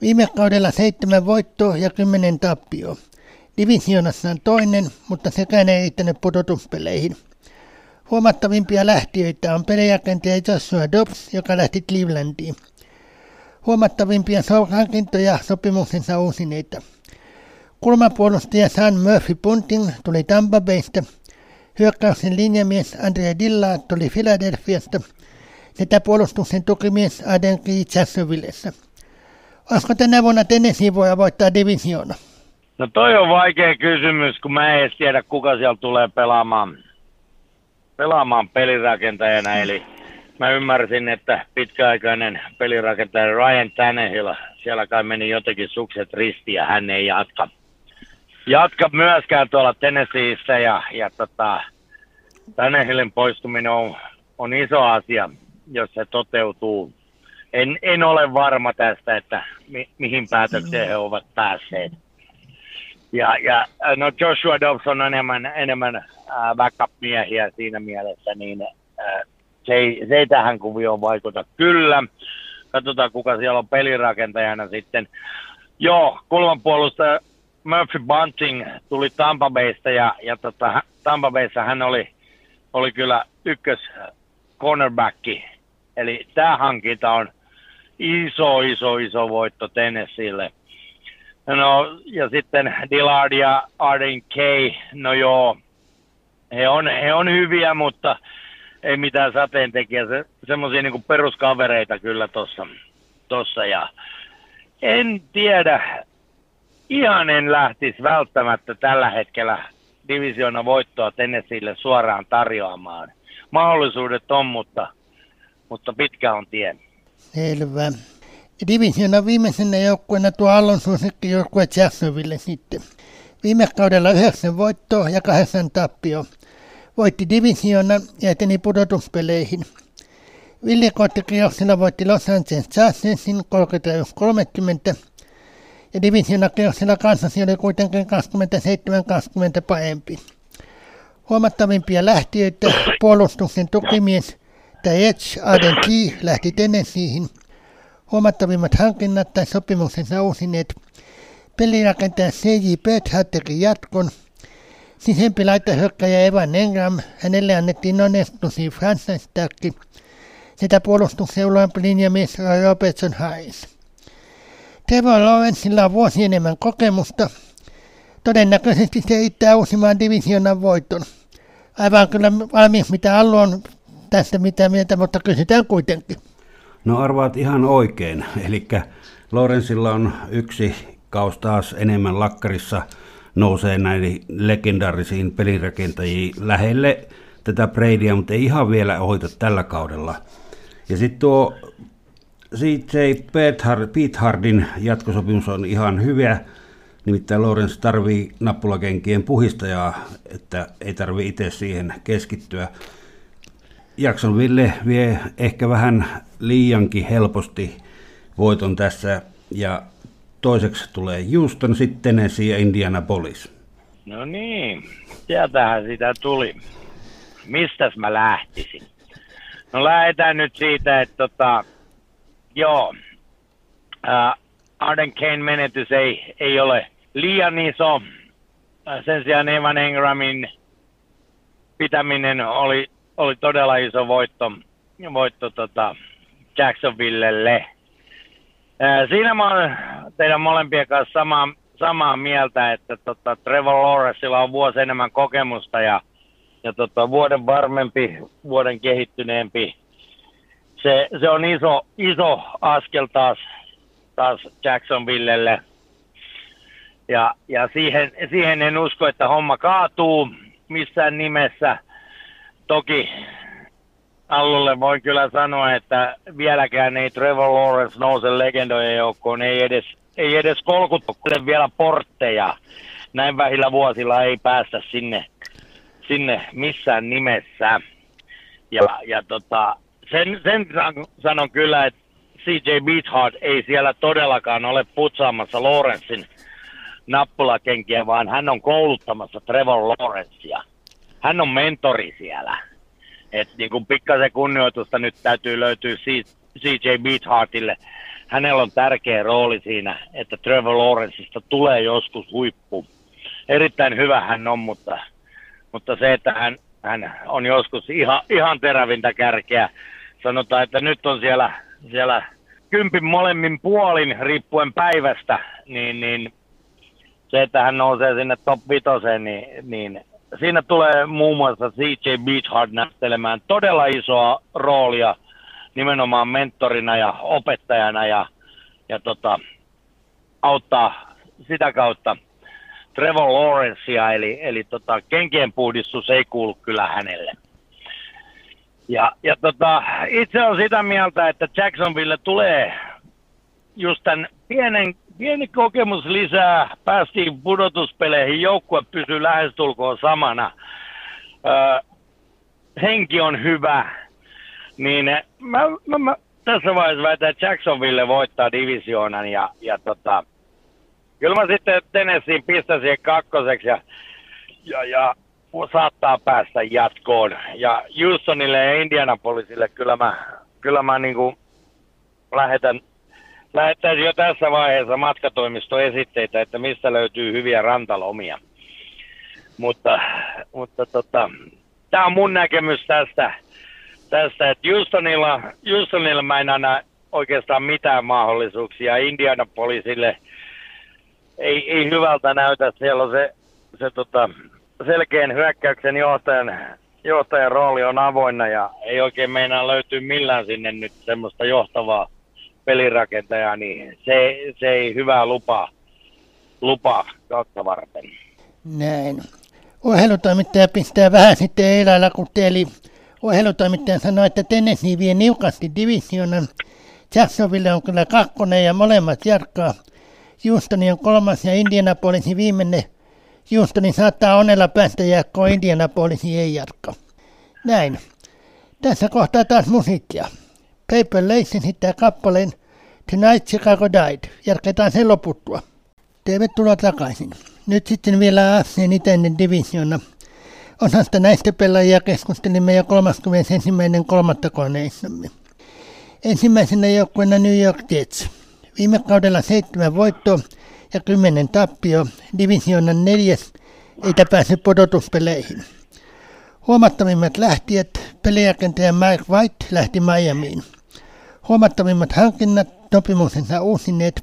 Viime kaudella seitsemän voittoa ja kymmenen tappioa. Divisionassa on toinen, mutta sekään ei riittänyt pudotuspeleihin. Huomattavimpia lähtiöitä on pelijakentaja Joshua Dobbs, joka lähti Clevelandiin. Huomattavimpia hankintoja sopimuksensa uusineita. Kulmapuolustaja San Murphy Punting tuli Tampa Baysta – Hyökkäyksen linjamies Andre Dilla tuli Philadelphiasta sekä puolustuksen tukimies Aden Jacksonvillessä. Olisiko tänä vuonna Tennessee voi voittaa divisiona? No toi on vaikea kysymys, kun mä en edes tiedä, kuka siellä tulee pelaamaan, pelaamaan pelirakentajana. Eli mä ymmärsin, että pitkäaikainen pelirakentaja Ryan Tannehill, siellä kai meni jotenkin sukset ristiin ja hän ei jatka, jatka myöskään tuolla Tennesseeissä ja, ja tota, Tannehillin poistuminen on, on iso asia, jos se toteutuu. En, en ole varma tästä, että mi, mihin päätökseen he ovat päässeet. Ja, ja no Joshua Dobbs on enemmän, enemmän äh, backup-miehiä siinä mielessä, niin äh, se, ei, se ei tähän kuvioon vaikuta. Kyllä, katsotaan kuka siellä on pelirakentajana sitten. Joo, kulmanpuolustaja Murphy Bunting tuli Tampa Baysta ja, ja tota, Tampa Bayssa hän oli, oli kyllä ykkös cornerbacki. Eli tämä hankinta on iso, iso, iso voitto Tennesseelle. No, ja sitten Dillard ja Arden Kay, no joo, he on, he on hyviä, mutta ei mitään sateentekijä, se, semmoisia niin peruskavereita kyllä tuossa. Tossa. Ja en tiedä, ihan en lähtisi välttämättä tällä hetkellä divisioona voittoa Tennesseelle suoraan tarjoamaan. Mahdollisuudet on, mutta, mutta pitkä on tie. Selvä. Divisiona viimeisenä joukkueena tuo Allon suosikki joukkue Jacksonville sitten. Viime kaudella yhdeksän voittoa ja kahdeksan tappio. Voitti divisiona ja eteni pudotuspeleihin. Ville Kottikirjoksella voitti Los Angeles Chargersin 31-30 ja divisiona-kierroksella kanssasi oli kuitenkin 27-20 parempi. Huomattavimpia lähtiöitä puolustuksen tukimies tai Edge Aden lähti Tennesseeihin – Huomattavimmat hankinnat tai sopimuksensa uusineet pelirakentaja C.J. Bethard teki jatkon. Sisempi hyökkäjä Evan Engram, hänelle annettiin non-exclusive franchise sekä puolustuksen uloampi linjamies Robertson Hayes. Trevor Lawrenceilla on vuosi enemmän kokemusta. Todennäköisesti se riittää uusimaan divisionan voiton. Aivan kyllä valmiiksi mitä Allu on tästä mitä mieltä, mutta kysytään kuitenkin. No arvaat ihan oikein. Eli Lorenzilla on yksi kaus taas enemmän lakkarissa nousee näihin legendaarisiin pelirakentajiin lähelle tätä Bradya, mutta ei ihan vielä ohita tällä kaudella. Ja sitten tuo CJ Pete Hardin jatkosopimus on ihan hyvä, nimittäin Lorenz tarvii nappulakenkien puhistajaa, että ei tarvi itse siihen keskittyä. Jacksonville vie ehkä vähän liiankin helposti voiton tässä ja toiseksi tulee Houston, sitten Tennessee ja Indianapolis. No niin, sieltähän sitä tuli. Mistäs mä lähtisin? No lähdetään nyt siitä, että tota, joo, Arden Kane menetys ei, ei ole liian iso. Sen sijaan Evan Engramin pitäminen oli oli todella iso voitto, voitto tota Jacksonvillelle. Siinä mä olen teidän molempien kanssa samaa, samaa mieltä, että tota, Trevor Lawrenceilla on vuosi enemmän kokemusta ja, ja tota, vuoden varmempi, vuoden kehittyneempi. Se, se on iso, iso askel taas, taas Jacksonvillelle. Ja, ja siihen, siihen en usko, että homma kaatuu missään nimessä – toki Allulle voin kyllä sanoa, että vieläkään ei Trevor Lawrence nouse legendojen joukkoon, ei edes, ei edes kolkuttele vielä portteja. Näin vähillä vuosilla ei päästä sinne, sinne missään nimessä. Ja, ja tota, sen, sen sanon kyllä, että CJ Beathard ei siellä todellakaan ole putsaamassa Lawrencein nappulakenkiä, vaan hän on kouluttamassa Trevor Lawrencea hän on mentori siellä. Et niin kuin pikkasen kunnioitusta nyt täytyy löytyä CJ Beathartille. Hänellä on tärkeä rooli siinä, että Trevor Lawrenceista tulee joskus huippu. Erittäin hyvä hän on, mutta, mutta se, että hän, hän on joskus ihan, ihan terävintä kärkeä. Sanotaan, että nyt on siellä, siellä kympin molemmin puolin riippuen päivästä, niin, niin se, että hän nousee sinne top vitoseen, niin, niin siinä tulee muun muassa CJ Beachhard näyttelemään todella isoa roolia nimenomaan mentorina ja opettajana ja, ja tota, auttaa sitä kautta Trevor Lawrencea, eli, eli tota, kenkien puhdistus ei kuulu kyllä hänelle. Ja, ja tota, itse on sitä mieltä, että Jacksonville tulee just tämän pienen, pieni kokemus lisää. Päästiin pudotuspeleihin, joukkue pysyy lähestulkoon samana. Öö, henki on hyvä. Niin mä, mä, mä tässä vaiheessa väitän, että Jacksonville voittaa divisioonan ja, ja tota, kyllä mä sitten Tennesseein siihen kakkoseksi ja, ja, ja saattaa päästä jatkoon. Ja Houstonille ja Indianapolisille kyllä mä, kyllä mä niin kuin lähetän, lähettäisin jo tässä vaiheessa matkatoimistoesitteitä, että mistä löytyy hyviä rantalomia. Mutta, mutta tota, tämä on mun näkemys tästä, tästä että Houstonilla, Houstonilla mä en anna oikeastaan mitään mahdollisuuksia. Indianapolisille ei, ei hyvältä näytä. Siellä on se, se tota, selkeän hyökkäyksen johtajan, johtajan rooli on avoinna ja ei oikein meinaa löytyy millään sinne nyt semmoista johtavaa pelirakentajaa, niin se, se ei hyvää lupaa, lupaa kautta varten. Näin. Urheilutoimittaja pistää vähän sitten eilällä, kun teeli urheilutoimittaja sanoi, että Tennessee vie niukasti divisionan. Jacksonville on kyllä kakkonen ja molemmat jatkaa. Houstoni on kolmas ja Indianapolisin viimeinen Houstoni saattaa onnella päästä jääkkoon Indianapolisin ei jatka. Näin. Tässä kohtaa taas musiikkia. Paper Lace esittää kappaleen Tonight Chicago Died. Jatketaan sen loputtua. Tervetuloa takaisin. Nyt sitten vielä AFCn itäinen divisiona. Osasta näistä pelaajia keskustelimme jo 31.3. koneissamme. Ensimmäisenä joukkueena New York Jets. Viime kaudella seitsemän voittoa ja kymmenen tappio. Divisionan neljäs eikä päässyt pudotuspeleihin. Huomattavimmat lähtijät, pelirakentaja Mike White lähti Miamiin. Huomattavimmat hankinnat, sopimuksensa uusineet.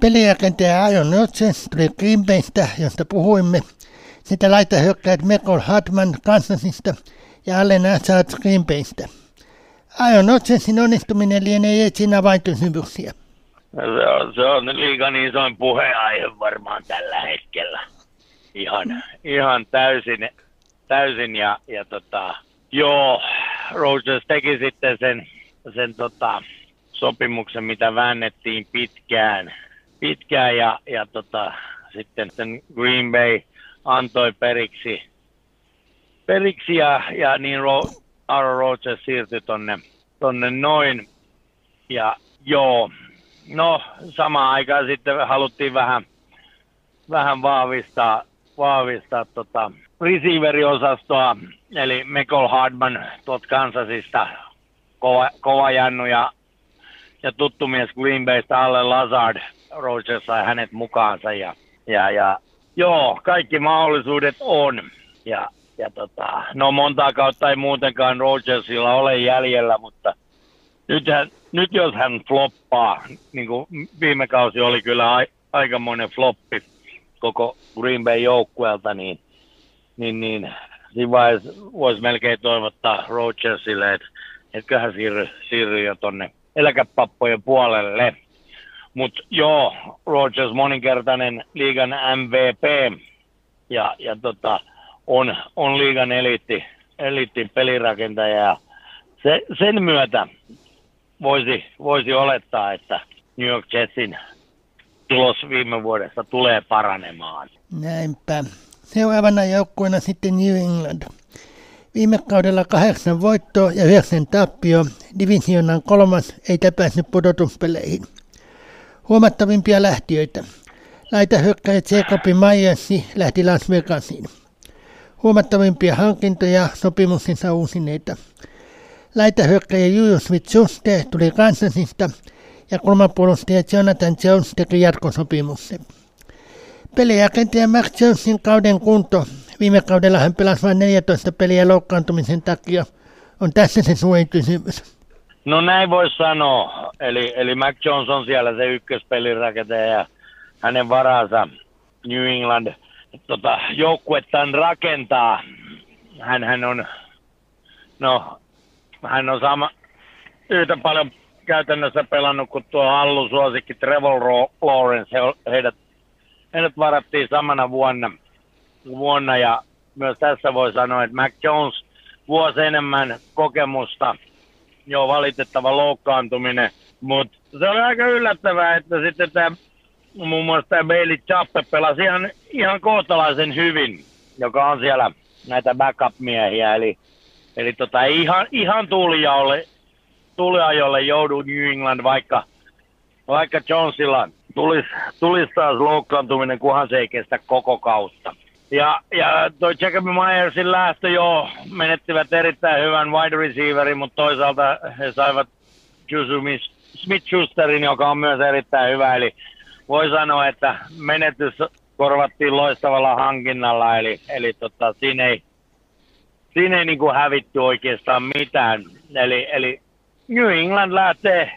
Pelirakentaja Aaron Rodgers tuli Green Baystä, josta puhuimme. Sitä laita hyökkäät Michael Hartman Kansasista ja Allen Azad Green Baystä. Aaron onnistuminen lienee etsin avainkysymyksiä. Se on, liikan isoin puheenaihe varmaan tällä hetkellä. Ihan, ihan täysin, täysin ja, ja tota, joo, Rogers teki sitten sen, sen tota, sopimuksen, mitä väännettiin pitkään, pitkään ja, ja tota, sitten sen Green Bay antoi periksi, periksi ja, ja niin Ro- Aaron Rodgers siirtyi tonne, tonne noin. Ja joo, no samaan aikaan sitten haluttiin vähän, vähän vahvistaa, vahvistaa tota receiveriosastoa, eli Michael Hardman tuolta Kansasista, kova, kova jannu ja, ja tuttu mies Green Baystä, Alle Lazard, Rogers sai hänet mukaansa ja, ja, ja joo, kaikki mahdollisuudet on. Ja, ja tota, no monta kautta ei muutenkaan Rogersilla ole jäljellä, mutta nyt, hän, nyt jos hän floppaa, niin kuin viime kausi oli kyllä a, aikamoinen floppi koko Green Bay joukkueelta, niin, niin, niin siinä vaiheessa voisi melkein toivottaa Rogersille, että etkö hän siirry, siirry jo tonne eläkepappojen puolelle. Mutta joo, Rogers moninkertainen liigan MVP ja, ja tota, on, on liigan eliitti, eliitti pelirakentaja. Se, sen myötä voisi, voisi olettaa, että New York Jetsin tulos viime vuodesta tulee paranemaan. Näinpä. Seuraavana joukkueena sitten New England. Viime kaudella kahdeksan voittoa ja yhdeksän tappio, divisionan kolmas ei päässyt pudotuspeleihin. Huomattavimpia lähtiöitä. Laita hyökkäjä Jacobi Myersi lähti Las Vegasiin. Huomattavimpia hankintoja sopimuksensa uusineita. Laitahyökkäjä Julius Vitsuste tuli Kansasista ja kulmapuolustaja Jonathan Jones teki jatkosopimuksen. Pelijakentaja Max Jonesin kauden kunto. Viime kaudella hän pelasi vain 14 peliä loukkaantumisen takia. On tässä se suurin kysymys. No näin voisi sanoa. Eli, eli Mac Jones on siellä se ykköspelirakentaja ja hänen varansa New England tota, joukkuettaan rakentaa. Hän, hän on, no hän on sama, yhtä paljon käytännössä pelannut kuin tuo Allu suosikki Trevor Lawrence. He, heidät, heidät varattiin samana vuonna, vuonna ja myös tässä voi sanoa, että Mac Jones vuosi enemmän kokemusta. Joo, valitettava loukkaantuminen. Mutta se oli aika yllättävää, että sitten tämä muun muassa tämä Bailey Chappe pelasi ihan, ihan kohtalaisen hyvin, joka on siellä näitä backup-miehiä. Eli, eli tota, ihan, ihan tuulijaolle, tuuliajolle joudu New England, vaikka, vaikka Jonesilla tulisi, tulisi taas loukkaantuminen, kunhan se ei kestä koko kautta. Ja, ja toi Jacob Myersin lähtö jo menettivät erittäin hyvän wide receiverin, mutta toisaalta he saivat Smith Schusterin, joka on myös erittäin hyvä. Eli voi sanoa, että menetys korvattiin loistavalla hankinnalla, eli, eli tota, siinä ei, siinä ei niin kuin hävitty oikeastaan mitään. Eli, eli New England lähtee,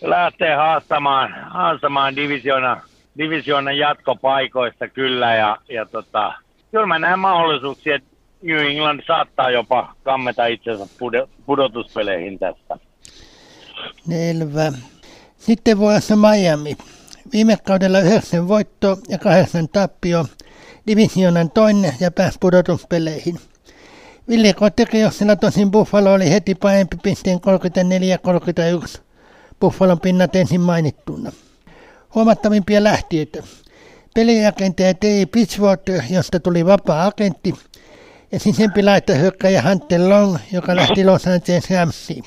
lähtee haastamaan, haastamaan divisiona, divisioonan jatkopaikoista kyllä, ja, ja tota, kyllä mä näen mahdollisuuksia, että New England saattaa jopa kammeta itsensä pudotuspeleihin tästä. Selvä. Sitten vuodessa Miami. Viime kaudella 9 voitto ja 8 tappio, divisionan toinen ja pääsi pudotuspeleihin. Ville Kotikiossilla tosin Buffalo oli heti parempi pisteen 34-31. Buffalon pinnat ensin mainittuna. Huomattavimpia lähtiöitä. Pelirakentaja Terry Pitchwater, josta tuli vapaa agentti, ja sisempi laitahyökkäjä Hunter Long, joka lähti Los Angeles Ramsiin.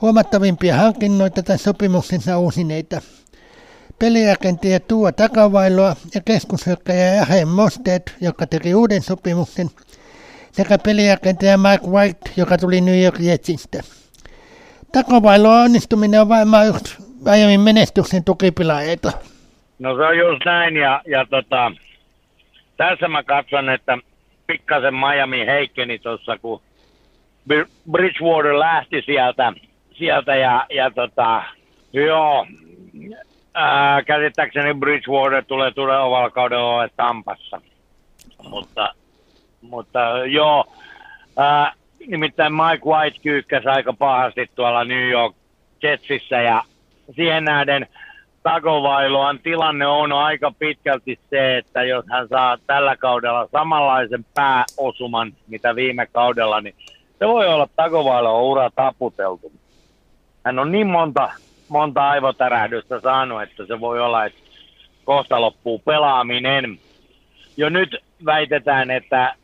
Huomattavimpia hankinnoita tai sopimuksensa uusineita. Pelirakentaja Tuo Takavailoa ja keskushyökkäjä Jahe Mosted, joka teki uuden sopimuksen, sekä pelirakentaja Mark White, joka tuli New York Jetsistä. Takavailoa onnistuminen on varmaan yksi aiemmin menestyksen tukipilareita. No se on just näin, ja, ja tota, tässä mä katson, että pikkasen Miami heikkeni tuossa, kun Bridgewater lähti sieltä, sieltä ja, ja tota, joo, ää, käsittääkseni Bridgewater tulee tulevalla kaudella ole Tampassa. Mutta, mutta joo, ää, nimittäin Mike White kyykkäsi aika pahasti tuolla New York Jetsissä ja siihen nähden Tagovailoan tilanne on aika pitkälti se, että jos hän saa tällä kaudella samanlaisen pääosuman, mitä viime kaudella, niin se voi olla Tagovailoan ura taputeltu. Hän on niin monta monta aivotärähdystä saanut, että se voi olla, että kohta loppuu pelaaminen. Jo nyt väitetään, että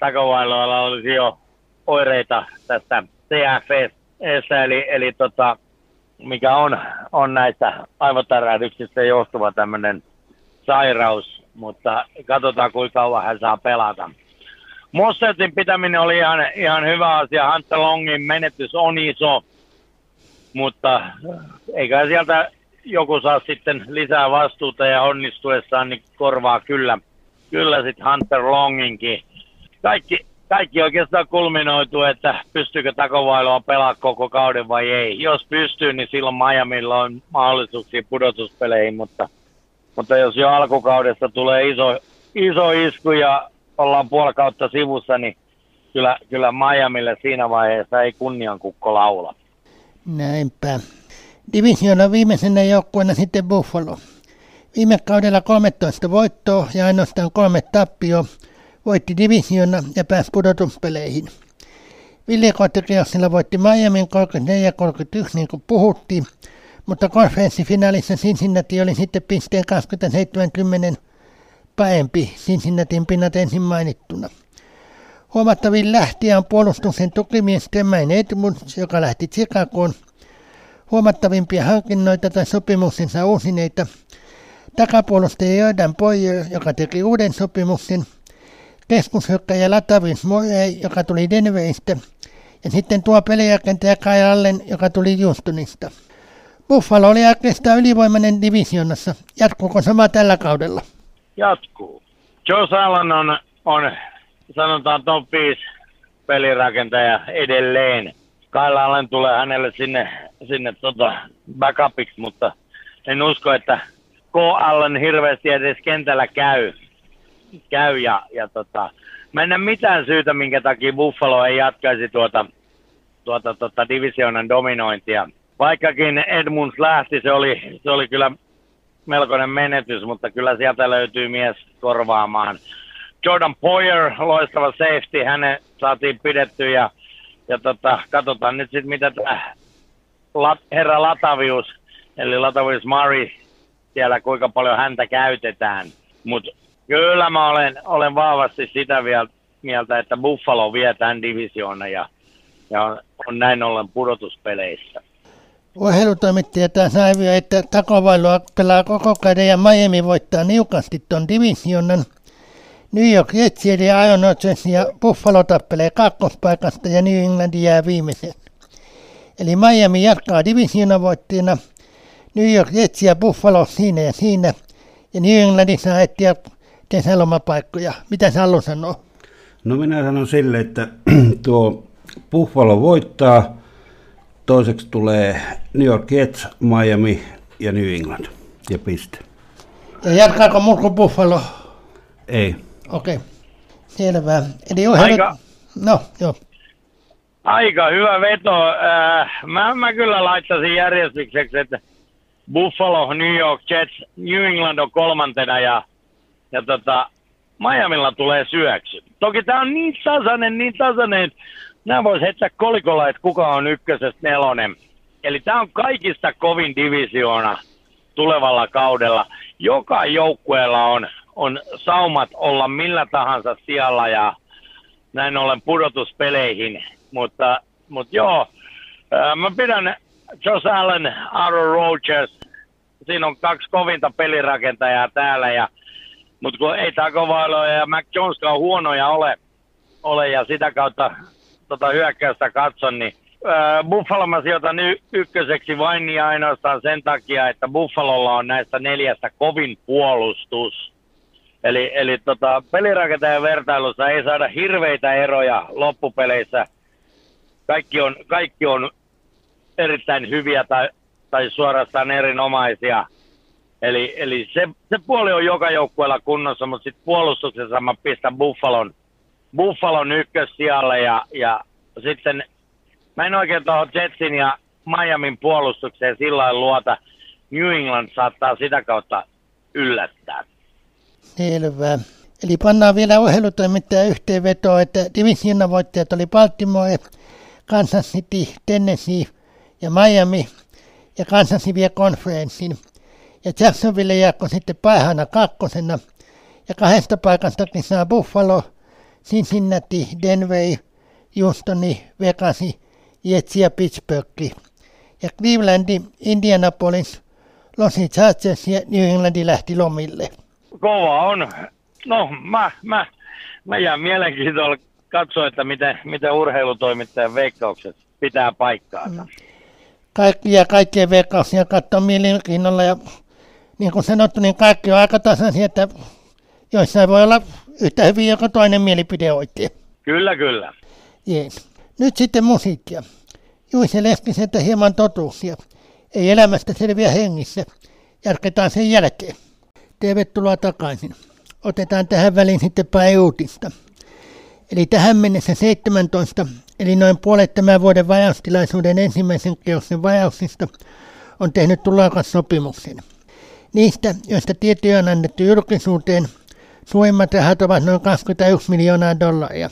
takavailoilla olisi jo oireita tästä TFS, eli, eli tota, mikä on, on näistä aivotärähdyksistä johtuva tämmöinen sairaus, mutta katsotaan kuinka kauan hän saa pelata. Mossetin pitäminen oli ihan, ihan hyvä asia. Hunter Longin menetys on iso mutta eikä sieltä joku saa sitten lisää vastuuta ja onnistuessaan niin korvaa kyllä, kyllä sitten Hunter Longinkin. Kaikki, kaikki oikeastaan kulminoituu, että pystyykö Takovailoa pelaa koko kauden vai ei. Jos pystyy, niin silloin Miamilla on mahdollisuuksia pudotuspeleihin, mutta, mutta jos jo alkukaudesta tulee iso, iso isku ja ollaan puoli kautta sivussa, niin kyllä, kyllä Miamille siinä vaiheessa ei kunniankukko laula. Näinpä. Divisiona viimeisenä joukkueena sitten Buffalo. Viime kaudella 13 voittoa ja ainoastaan kolme tappio voitti divisiona ja pääsi pudotuspeleihin. Ville Kotikiossilla voitti Miamin 34-31 niin kuin puhuttiin, mutta konferenssifinaalissa Cincinnati oli sitten pisteen 2070 parempi Cincinnatin pinnat ensin mainittuna. Huomattavin lähtiä on puolustuksen tukimies Tremaine Edmunds, joka lähti Chicagoon. Huomattavimpia hankinnoita tai sopimuksensa uusineita. Takapuolustaja Jordan Poyer, joka teki uuden sopimuksen. Keskushyökkäjä Latavius Morey, joka tuli Denveristä. Ja sitten tuo pelirakentaja Kai Allen, joka tuli Houstonista. Buffalo oli oikeastaan ylivoimainen divisionassa. Jatkuuko sama tällä kaudella? Jatkuu. Joe Allen on, on sanotaan top 5 pelirakentaja edelleen. Kaila Allen tulee hänelle sinne, sinne tota backupiksi, mutta en usko, että K. Allen hirveästi edes kentällä käy. Käy ja, ja tota, mä en näe mitään syytä, minkä takia Buffalo ei jatkaisi tuota, tuota, tuota divisionan dominointia. Vaikkakin Edmunds lähti, se oli, se oli kyllä melkoinen menetys, mutta kyllä sieltä löytyy mies korvaamaan Jordan Poyer, loistava safety, hänen saatiin pidetty ja, ja tota, katsotaan nyt sitten mitä tämä lat, herra Latavius, eli Latavius Murray, siellä kuinka paljon häntä käytetään. Mutta kyllä mä olen, olen vahvasti sitä mieltä, että Buffalo vie tämän divisioona ja, ja on, on näin ollen pudotuspeleissä. Urheilutoimittaja taas arvioi, että takovailua pelaa koko käden ja Miami voittaa niukasti tuon divisionan. New York Jets eli Rodgers ja Buffalo tappelee kakkospaikasta ja New England jää viimeisen. Eli Miami jatkaa voittajana, New York Jets ja Buffalo siinä ja siinä. Ja New Englandissa saa kesälomapaikkoja. Mitä sä haluat sanoa? No minä sanon sille, että tuo Buffalo voittaa, toiseksi tulee New York Jets, Miami ja New England. Ja piste. Ja jatkaako Murko Buffalo? Ei. Okei, okay. selvä. Eli Aika... No, joo. Aika hyvä veto. Äh, mä, mä kyllä laittaisin järjestykseksi, että Buffalo, New York Jets, New England on kolmantena ja, ja tota, Miamilla tulee syöksy. Toki tämä on niin tasainen, niin tasainen, että nämä voisi heittää kolikolla, että kuka on ykkösestä nelonen. Eli tämä on kaikista kovin divisioona tulevalla kaudella. Joka joukkueella on, on saumat olla millä tahansa siellä ja näin ollen pudotuspeleihin. Mutta, mutta joo, mä pidän Josh Allen, Aaron Rodgers, siinä on kaksi kovinta pelirakentajaa täällä ja mutta kun ei Takovailoja ja Mac Joneskaan huonoja ole, ole ja sitä kautta tota hyökkäystä katson, niin Buffalo mä sijoitan y- ykköseksi vain niin ainoastaan sen takia, että Buffalolla on näistä neljästä kovin puolustus. Eli, eli tota, pelirakentajan vertailussa ei saada hirveitä eroja loppupeleissä. Kaikki on, kaikki on erittäin hyviä tai, tai suorastaan erinomaisia. Eli, eli se, se puoli on joka joukkueella kunnossa, mutta sitten puolustuksessa mä pistän Buffalon, Buffalon ykkössijalle ja, ja sitten mä en oikein tuohon Jetsin ja Miamin puolustukseen sillä luota. New England saattaa sitä kautta yllättää. Selvä. Eli pannaan vielä ohjelutoimittaja yhteenvetoa, että divisionan voittajat oli Baltimore, Kansas City, Tennessee ja Miami ja Kansas vie konferenssin. Ja Jacksonville jääkö sitten päähänä kakkosena. Ja kahdesta paikastakin saa Buffalo, Cincinnati, Denver, Houstoni, Vegasi, Jets ja Pittsburgh. Ja Clevelandi, Indianapolis, Los Angeles ja New Englandi lähti lomille. Kova on. No, mä, mä, mä jään mielenkiintoista katsoa, että miten, miten urheilutoimittajan veikkaukset pitää paikkaansa. Mm. Kaikki ja kaikkien veikkauksia katsoa mielenkiinnolla ja niin kuin sanottu, niin kaikki on aika tasaisia, että joissain voi olla yhtä hyvin joka toinen mielipide oikein. Kyllä, kyllä. Jees. Nyt sitten musiikkia. Juise Leskiseltä hieman totuuksia. Ei elämästä selviä hengissä. Jatketaan sen jälkeen. Tervetuloa takaisin. Otetaan tähän väliin sitten pari uutista. Eli tähän mennessä 17, eli noin puolet tämän vuoden vajaustilaisuuden ensimmäisen kierroksen vajauksista on tehnyt tulokaussopimuksen. Niistä, joista tietoja on annettu julkisuuteen, suurimmat rahat ovat noin 21 miljoonaa dollaria.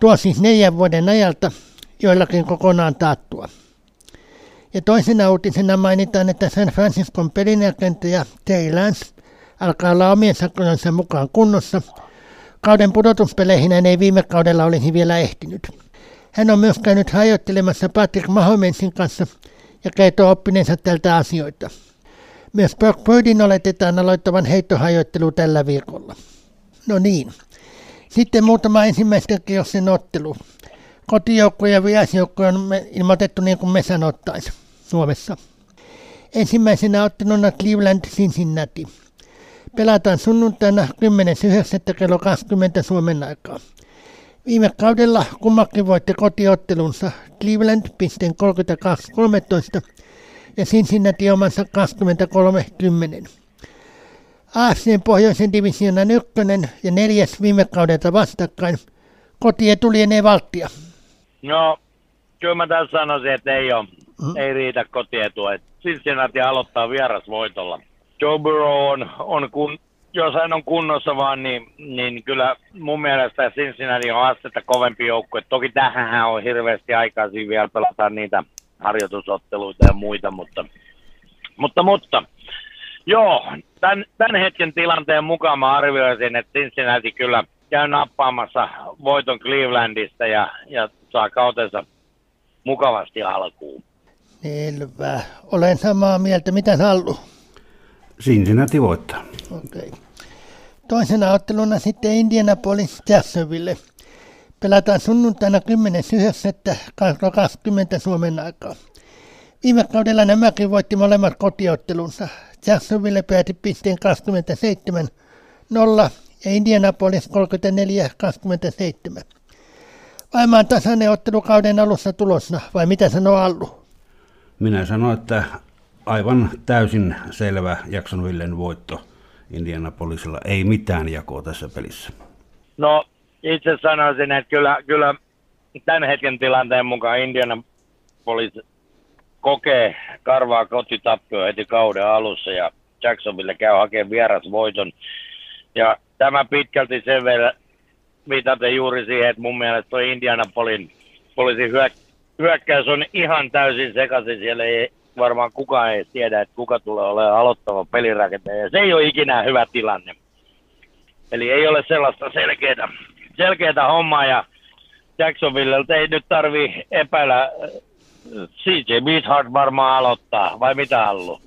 Tuo siis neljän vuoden ajalta, joillakin kokonaan taattua. Ja toisena uutisena mainitaan, että San Franciscon pelinrakentaja Terry Lance alkaa olla omien sakkojensa mukaan kunnossa. Kauden pudotuspeleihin hän ei viime kaudella olisi vielä ehtinyt. Hän on myös käynyt harjoittelemassa Patrick Mahomensin kanssa ja kertoo oppineensa tältä asioita. Myös Brock Birdin oletetaan aloittavan heittohajoittelu tällä viikolla. No niin. Sitten muutama ensimmäistä kierroksen ottelu. Kotijoukko ja viasjoukko on ilmoitettu niin kuin me sanottaisiin Suomessa. Ensimmäisenä otteluna Cleveland Cincinnati. Pelataan sunnuntaina 10.9. kello 20 Suomen aikaa. Viime kaudella kummakin voitti kotiottelunsa Cleveland pisteen 32-13 ja Cincinnati omansa 23-10. AFCn pohjoisen divisioonan ykkönen ja neljäs viime kaudelta vastakkain. Kotietu lienee valttia. No, kyllä mä tässä sanoisin, että ei ole. Mm. Ei riitä kotietua. Cincinnati aloittaa vierasvoitolla. Joe Burrow on, on kun, jos hän on kunnossa vaan, niin, niin kyllä mun mielestä Cincinnati on astetta kovempi joukkue. Toki tähän on hirveästi aikaa siinä vielä pelata niitä harjoitusotteluita ja muita, mutta, mutta, mutta joo, tämän, tämän hetken tilanteen mukaan mä arvioisin, että Cincinnati kyllä käy nappaamassa voiton Clevelandista ja, ja saa kautensa mukavasti alkuun. Selvä. Olen samaa mieltä. Mitä Sallu? Cincinnati voittaa. Okei. Okay. Toisena otteluna sitten Indianapolis Jacksonville. Pelataan sunnuntaina 10.9.20 Suomen aikaa. Viime kaudella nämäkin voitti molemmat kotiottelunsa. Jacksonville pääti pisteen 27 0 ja Indianapolis 34-27. Vaimaan tasainen ottelu kauden alussa tulossa, vai mitä sanoo Allu? Minä sanon, että aivan täysin selvä Jacksonvillen voitto Indianapolisilla. Ei mitään jakoa tässä pelissä. No itse sanoisin, että kyllä, kyllä tämän hetken tilanteen mukaan Indianapolis kokee karvaa kotitappioa heti kauden alussa ja Jacksonville käy hakemaan vierasvoiton. Ja tämä pitkälti sen verran viitaten juuri siihen, että mun mielestä tuo Indianapolin poliisin hyökkäys on ihan täysin sekaisin. Siellä ei varmaan kukaan ei tiedä, että kuka tulee olemaan aloittava pelirakentaja. Se ei ole ikinä hyvä tilanne. Eli ei ole sellaista selkeää, selkeää hommaa ja Jacksonville ei nyt tarvi epäillä. CJ Beathard varmaan aloittaa, vai mitä Allu?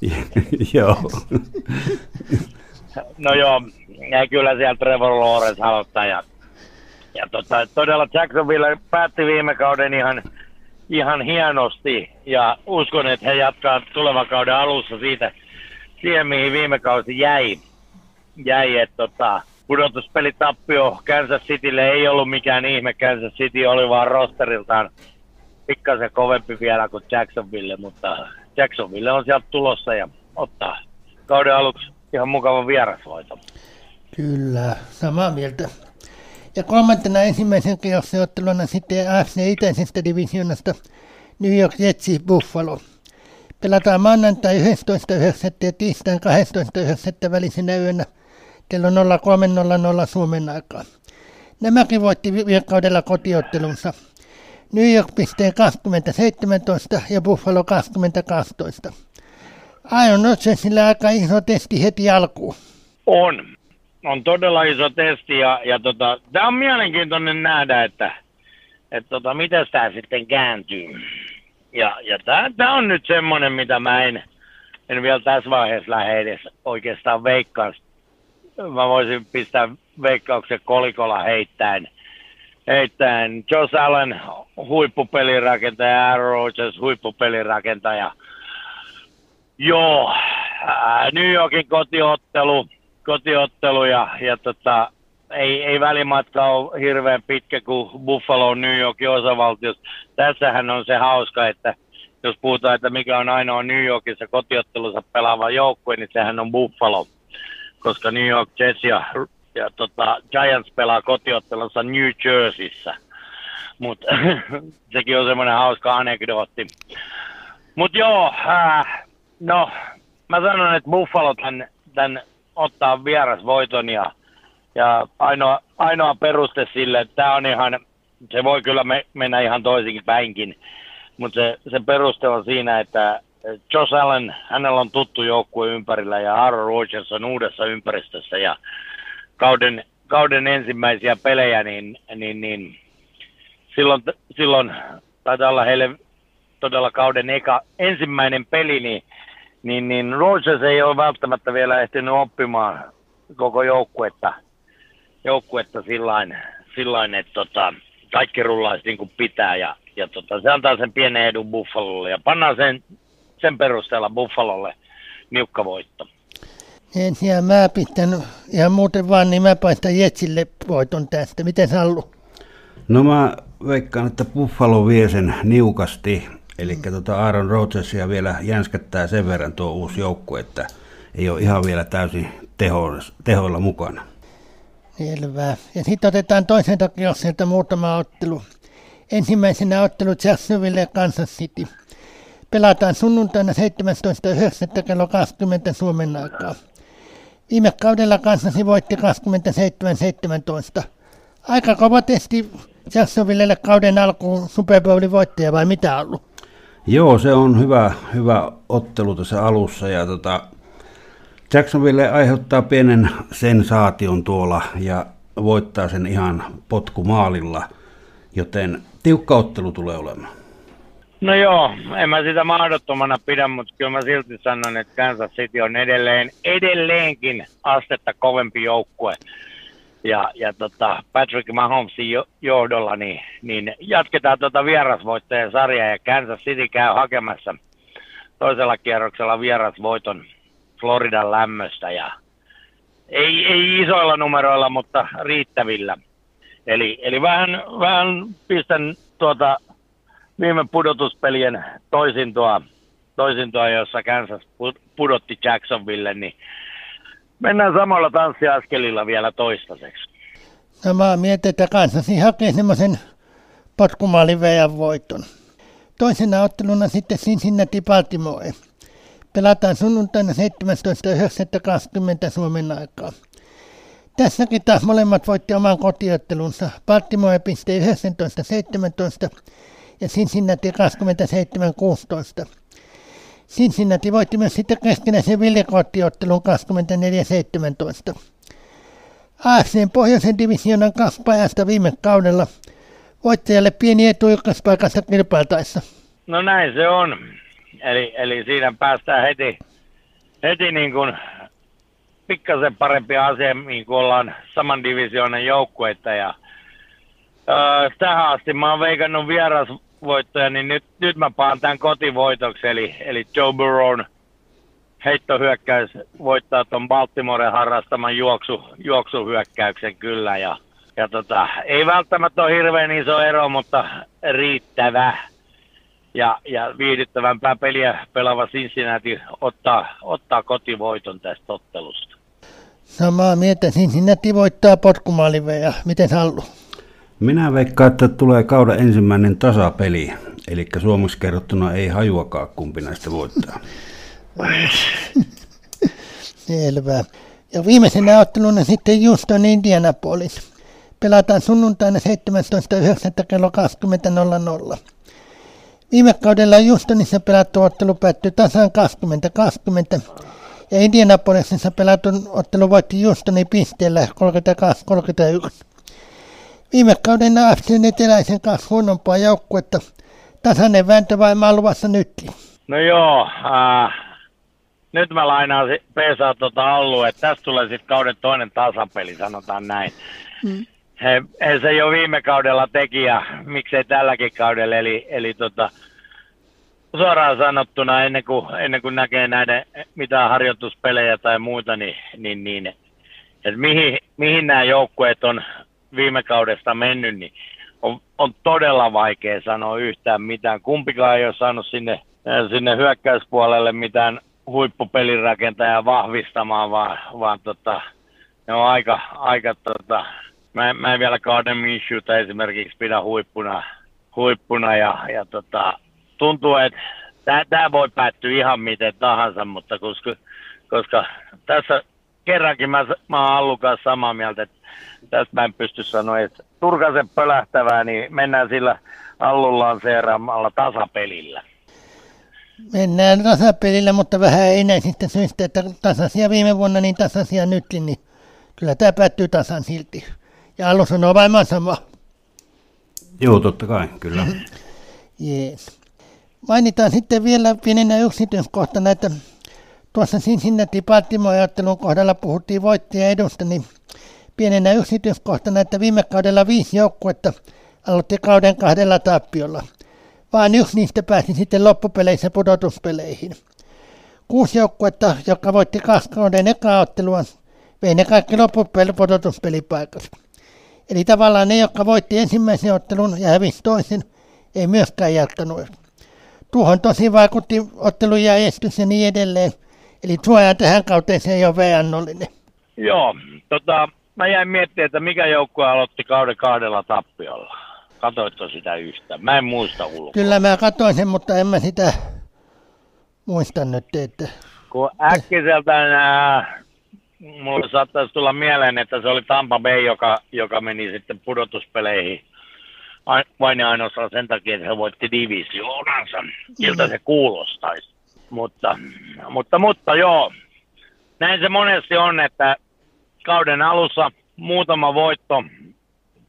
joo. no joo, ja kyllä siellä Trevor Lawrence aloittaa ja, ja tota, todella Jacksonville päätti viime kauden ihan ihan hienosti ja uskon, että he jatkaa tulevan kauden alussa siitä siihen, mihin viime kausi jäi. jäi että tota, tappio Kansas Citylle ei ollut mikään ihme. Kansas City oli vaan rosteriltaan pikkasen kovempi vielä kuin Jacksonville, mutta Jacksonville on sieltä tulossa ja ottaa kauden aluksi ihan mukava vierasvoito. Kyllä, samaa mieltä. Ja kolmantena ensimmäisen otteluna sitten AFC itäisestä divisionasta New York Jetsi Buffalo. Pelataan maanantai 11.9. ja tiistain 12.9. välisenä yönä kello 03.00 Suomen aikaa. Nämäkin voitti viime kotiottelunsa. New York pisteen 2017 ja Buffalo 2012. Aion Rodgersilla aika iso testi heti alkuun. On on todella iso testi ja, ja tota, tämä on mielenkiintoinen nähdä, että et tota, miten tämä sitten kääntyy. Ja, ja tämä on nyt semmoinen, mitä mä en, en vielä tässä vaiheessa lähde edes oikeastaan veikkaan. Mä voisin pistää veikkauksen kolikolla heittäen. heittäen. Josh Allen, huippupelirakentaja, Aaron Rodgers, huippupelirakentaja. Joo, New Yorkin kotiottelu kotiottelu ja, ja tota, ei, ei välimatka ole hirveän pitkä kuin Buffalo New Yorkin osavaltiossa. Tässähän on se hauska, että jos puhutaan, että mikä on ainoa New Yorkissa kotiottelussa pelaava joukkue, niin sehän on Buffalo. Koska New York Jets ja, ja tota, Giants pelaa kotiottelussa New Jerseyssä. Mutta sekin on semmoinen hauska anekdootti. Mutta joo, äh, no mä sanon, että Buffalo tämän, tämän ottaa vierasvoiton ja, ja ainoa, ainoa peruste sille, että tämä on ihan, se voi kyllä me, mennä ihan toisinkin päinkin, mutta se, se peruste on siinä, että Josh Allen, hänellä on tuttu joukkue ympärillä ja Aaron Rodgers on uudessa ympäristössä ja kauden, kauden ensimmäisiä pelejä, niin, niin, niin silloin, silloin taitaa olla heille todella kauden eka, ensimmäinen peli, niin niin, niin Rogers ei ole välttämättä vielä ehtinyt oppimaan koko joukkuetta, joukkuetta sillain, sillain että tota, kaikki rullaisi niin kuin pitää ja, ja tota, se antaa sen pienen edun Buffalolle ja pannaan sen, sen perusteella Buffalolle niukka voitto. En ja mä pitän ihan muuten vaan, niin mä paistan Jetsille voiton tästä. Miten Sallu? No mä veikkaan, että Buffalo vie sen niukasti Eli tuota Aaron Rodgersia vielä jänskättää sen verran tuo uusi joukkue, että ei ole ihan vielä täysin teho, tehoilla mukana. Selvä. Ja sitten otetaan toisen takia sieltä muutama ottelu. Ensimmäisenä ottelu Jacksonville ja Kansas City. Pelataan sunnuntaina 17.9. kello 20 Suomen aikaa. Viime kaudella kanssasi voitti 27-17. Aika kova testi Jacksonvillelle kauden alkuun Super Bowlin voittaja vai mitä ollut? Joo, se on hyvä, hyvä ottelu tässä alussa ja tota, Jacksonville aiheuttaa pienen sensaation tuolla ja voittaa sen ihan potkumaalilla, joten tiukka ottelu tulee olemaan. No joo, en mä sitä mahdottomana pidä, mutta kyllä mä silti sanon, että Kansas City on edelleen, edelleenkin astetta kovempi joukkue. Ja, ja tota Patrick Mahomesin johdolla niin, niin jatketaan tuota vierasvoittajien sarjaa ja Kansas City käy hakemassa toisella kierroksella vierasvoiton Floridan lämmöstä ja ei, ei isoilla numeroilla, mutta riittävillä. Eli, eli vähän, vähän pistän tuota viime pudotuspelien toisintoa, toisintoa, jossa Kansas pudotti Jacksonville, niin mennään samalla tanssiaskelilla vielä toistaiseksi. Samaa mieltä, että Kansas hakee semmoisen potkumaalin voiton. Toisena otteluna sitten Cincinnati Baltimore. Pelataan sunnuntaina 17.9.20 Suomen aikaa. Tässäkin taas molemmat voitti oman kotiottelunsa. Baltimore piste 19.17 ja Cincinnati 27-16. Cincinnati voitti myös sitten keskinäisen villikottiottelun 24-17. AFCn pohjoisen divisioonan kaksi viime kaudella voittajalle pieni etu ykköspaikasta kilpailtaessa. No näin se on. Eli, eli siinä päästään heti, heti niin kuin pikkasen parempi asia, niin kuin ollaan saman divisioonan joukkueita. Ja, äh, tähän asti mä oon veikannut vierasvoittoja, niin nyt, nyt mä paan tämän kotivoitoksi, eli, eli Joe Burrown heittohyökkäys voittaa tuon Baltimoren harrastaman juoksu, juoksuhyökkäyksen kyllä. Ja, ja tota, ei välttämättä ole hirveän iso ero, mutta riittävä ja, ja viihdyttävämpää peliä pelaava Cincinnati ottaa, ottaa kotivoiton tästä ottelusta. Samaa mieltä Cincinnati voittaa potkumaaliveja. Miten Hallu? Minä veikkaan, että tulee kauden ensimmäinen tasapeli. Eli suomeksi kerrottuna ei hajuakaan kumpi näistä voittaa. Selvä. Ja viimeisenä otteluna sitten Houston Indianapolis. Pelataan sunnuntaina 17.9. kello 20.00. Viime kaudella Houstonissa pelattu ottelu päättyi tasan 2020 ja Indianapolisissa pelattu ottelu voitti Houstonin pisteellä 32-31. Viime kauden AFCn eteläisen kanssa huonompaa joukkuetta. Tasainen vääntö vai luvassa nyt? No joo, äh, nyt mä lainaan Peesaa tuota Allu, että tästä tulee sitten kauden toinen tasapeli, sanotaan näin. Mm he, he se jo viime kaudella teki ja miksei tälläkin kaudella. Eli, eli tota, suoraan sanottuna ennen kuin, ennen kuin näkee näiden mitään harjoituspelejä tai muuta, niin, niin, niin että mihin, mihin nämä joukkueet on viime kaudesta mennyt, niin on, on todella vaikea sanoa yhtään mitään. Kumpikaan ei ole saanut sinne, sinne hyökkäyspuolelle mitään huippupelirakentajaa vahvistamaan, vaan, vaan tota, ne on aika, aika tota, mä, mä en vielä Garden Minshewta esimerkiksi pidä huippuna, huippuna ja, ja tota, tuntuu, että tämä voi päättyä ihan miten tahansa, mutta koska, koska tässä kerrankin mä, mä oon Allukas samaa mieltä, että tästä mä en pysty sanoa, että Turkasen pölähtävää, niin mennään sillä Allullaan seuraamalla tasapelillä. Mennään tasapelillä, mutta vähän enää sitten syystä, että tasaisia viime vuonna, niin tasaisia nytkin, niin kyllä tämä päättyy tasan silti. Ja Allu sanoo vain sama. Joo, totta kai, kyllä. Jees. Mainitaan sitten vielä pienenä yksityiskohtana, että tuossa Cincinnati Baltimore-ajattelun kohdalla puhuttiin voittaja edusta, niin pienenä yksityiskohtana, että viime kaudella viisi joukkuetta aloitti kauden kahdella tappiolla. Vaan yksi niistä pääsi sitten loppupeleissä pudotuspeleihin. Kuusi joukkuetta, joka voitti kaksi kauden ekaa ottelua, vei ne kaikki loppupudotuspelipaikat. Eli tavallaan ne, jotka voitti ensimmäisen ottelun ja hävisi toisen, ei myöskään jatkanut. Tuohon tosi vaikutti ottelu ja estys ja niin edelleen. Eli suoja tähän kauteen se ei ole veannollinen. Joo, tota, mä jäin miettimään, että mikä joukkue aloitti kauden kahdella tappiolla. Katoitko sitä yhtä? Mä en muista ulkoa. Kyllä mä katoin sen, mutta en mä sitä muista nyt, että... Kun äkkiseltä nämä mulle saattaisi tulla mieleen, että se oli Tampa Bay, joka, joka meni sitten pudotuspeleihin vain ja ainoastaan sen takia, että he voitti divisioonansa. Miltä se kuulostaisi. Mutta, mutta, mutta joo, näin se monesti on, että kauden alussa muutama voitto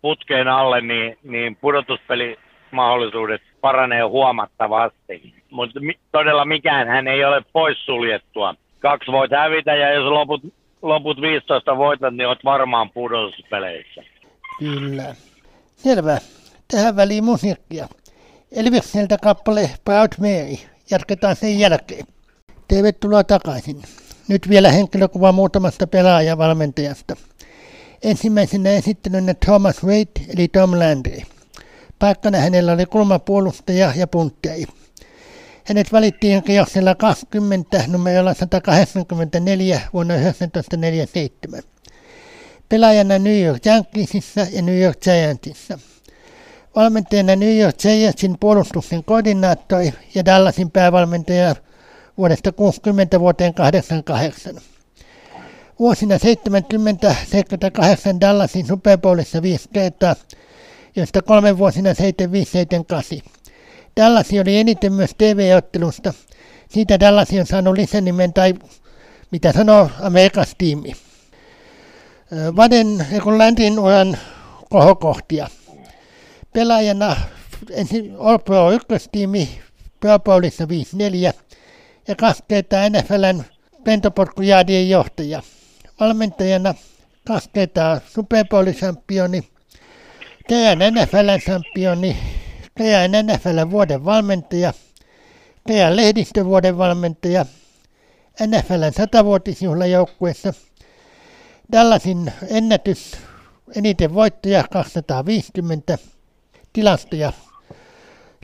putkeen alle, niin, niin pudotuspelimahdollisuudet paranee huomattavasti. Mutta mi- todella mikään hän ei ole poissuljettua. Kaksi voit hävitä ja jos loput, loput 15 voitat, niin olet varmaan pudotuspeleissä. Kyllä. Selvä. Tähän väliin musiikkia. Elvikseltä kappale Proud Mary. Jatketaan sen jälkeen. Tervetuloa takaisin. Nyt vielä henkilökuva muutamasta pelaajavalmentajasta. Ensimmäisenä esittelynä Thomas Wade eli Tom Landry. Paikkana hänellä oli kulmapuolustaja ja puntteri. Hänet valittiin kierroksella 20 numerolla 184 vuonna 1947. Pelaajana New York Yankeesissa ja New York Giantsissa. Valmentajana New York Giantsin puolustuksen koordinaattori ja Dallasin päävalmentaja vuodesta 60 vuoteen 88. Vuosina 70-78 Dallasin Super Bowlissa viisi kertaa, josta kolme vuosina 75-78. Dallas oli eniten myös TV-ottelusta. Siitä Dallas on saanut lisänimen tai mitä sanoo Amerikas tiimi. Vaden kun Landin uran kohokohtia. Pelaajana ensin All Pro ykköstiimi Pro Bowlissa 5-4 ja kaksi kertaa NFLn lentopotkujaadien johtaja. Valmentajana kaksi kertaa Super Bowl-championi, kerran NFLn championi, kerran NFLn vuoden valmentaja, kerran lehdistövuoden valmentaja, NFLn satavuotisjuhlajoukkueessa, Dallasin ennätys eniten voittoja 250, tilastoja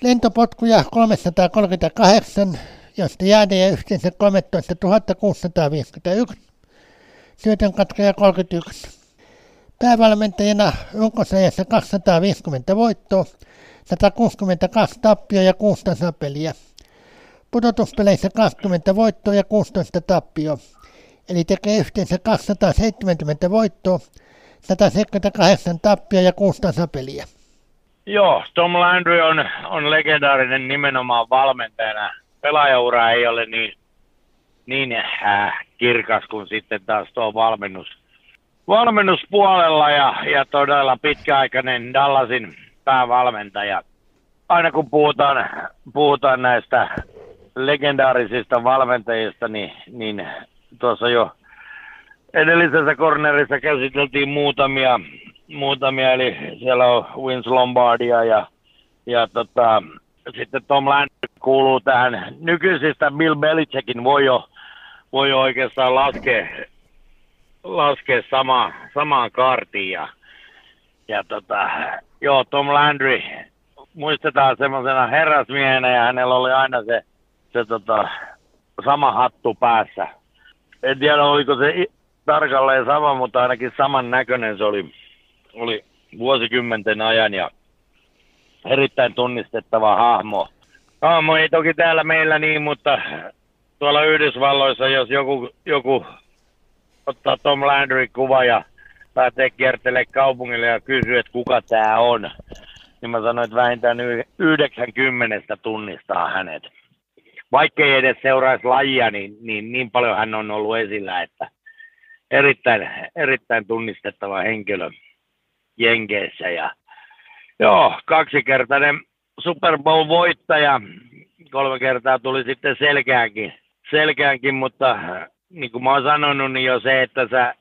lentopotkuja 338, josta jäädejä yhteensä 13 651, syötön katkeja 31. Päävalmentajana runkosajassa 250 voittoa, 162 tappio ja 6 tasapeliä. Pudotuspeleissä 20 voittoa ja 16 tappio, eli tekee yhteensä 270 voittoa, 178 tappio ja 6 tasapeliä. Joo, Tom Landry on, on legendaarinen nimenomaan valmentajana. Pelaajaura ei ole niin, niin äh, kirkas kuin sitten taas tuo valmennus, valmennuspuolella ja, ja todella pitkäaikainen Dallasin päävalmentaja. Aina kun puhutaan, puhutaan näistä legendaarisista valmentajista, niin, niin tuossa jo edellisessä cornerissa käsiteltiin muutamia, muutamia eli siellä on Vince Lombardia ja, ja tota, sitten Tom Landry kuuluu tähän nykyisistä Bill Belichickin voi jo, voi jo oikeastaan laskea, laskea sama, samaan kartiin ja, ja tota, joo, Tom Landry muistetaan semmoisena herrasmiehenä ja hänellä oli aina se, se tota, sama hattu päässä. En tiedä, oliko se tarkalleen sama, mutta ainakin saman näköinen se oli, oli vuosikymmenten ajan ja erittäin tunnistettava hahmo. Hahmo ei toki täällä meillä niin, mutta tuolla Yhdysvalloissa, jos joku, joku ottaa Tom Landry kuva ja lähtee kiertelemään kaupungille ja kysyy, että kuka tämä on, niin mä sanoin, että vähintään 90 tunnistaa hänet. Vaikka ei edes seuraisi lajia, niin, niin, niin paljon hän on ollut esillä, että erittäin, erittäin tunnistettava henkilö Jenkeissä. Ja, joo, kaksikertainen Super Bowl-voittaja. Kolme kertaa tuli sitten selkeänkin, selkeänkin mutta niin kuin mä oon sanonut, niin jo se, että sä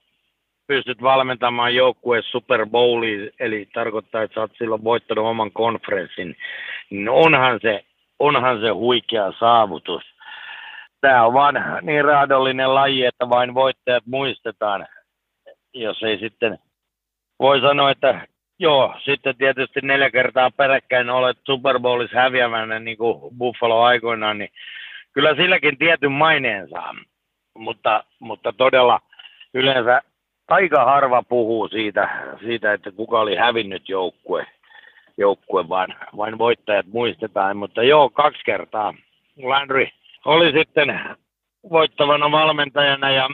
pystyt valmentamaan joukkueen Super Bowliin, eli tarkoittaa, että sä oot silloin voittanut oman konferenssin, niin onhan se, onhan se huikea saavutus. Tämä on vaan niin raadollinen laji, että vain voittajat muistetaan, jos ei sitten voi sanoa, että joo, sitten tietysti neljä kertaa peräkkäin olet Super Bowlissa häviävänä niin kuin Buffalo aikoinaan, niin kyllä silläkin tietyn maineen saa. Mutta, mutta todella yleensä aika harva puhuu siitä, siitä että kuka oli hävinnyt joukkue, joukkue vaan, vain voittajat muistetaan. Mutta joo, kaksi kertaa Landry oli sitten voittavana valmentajana ja,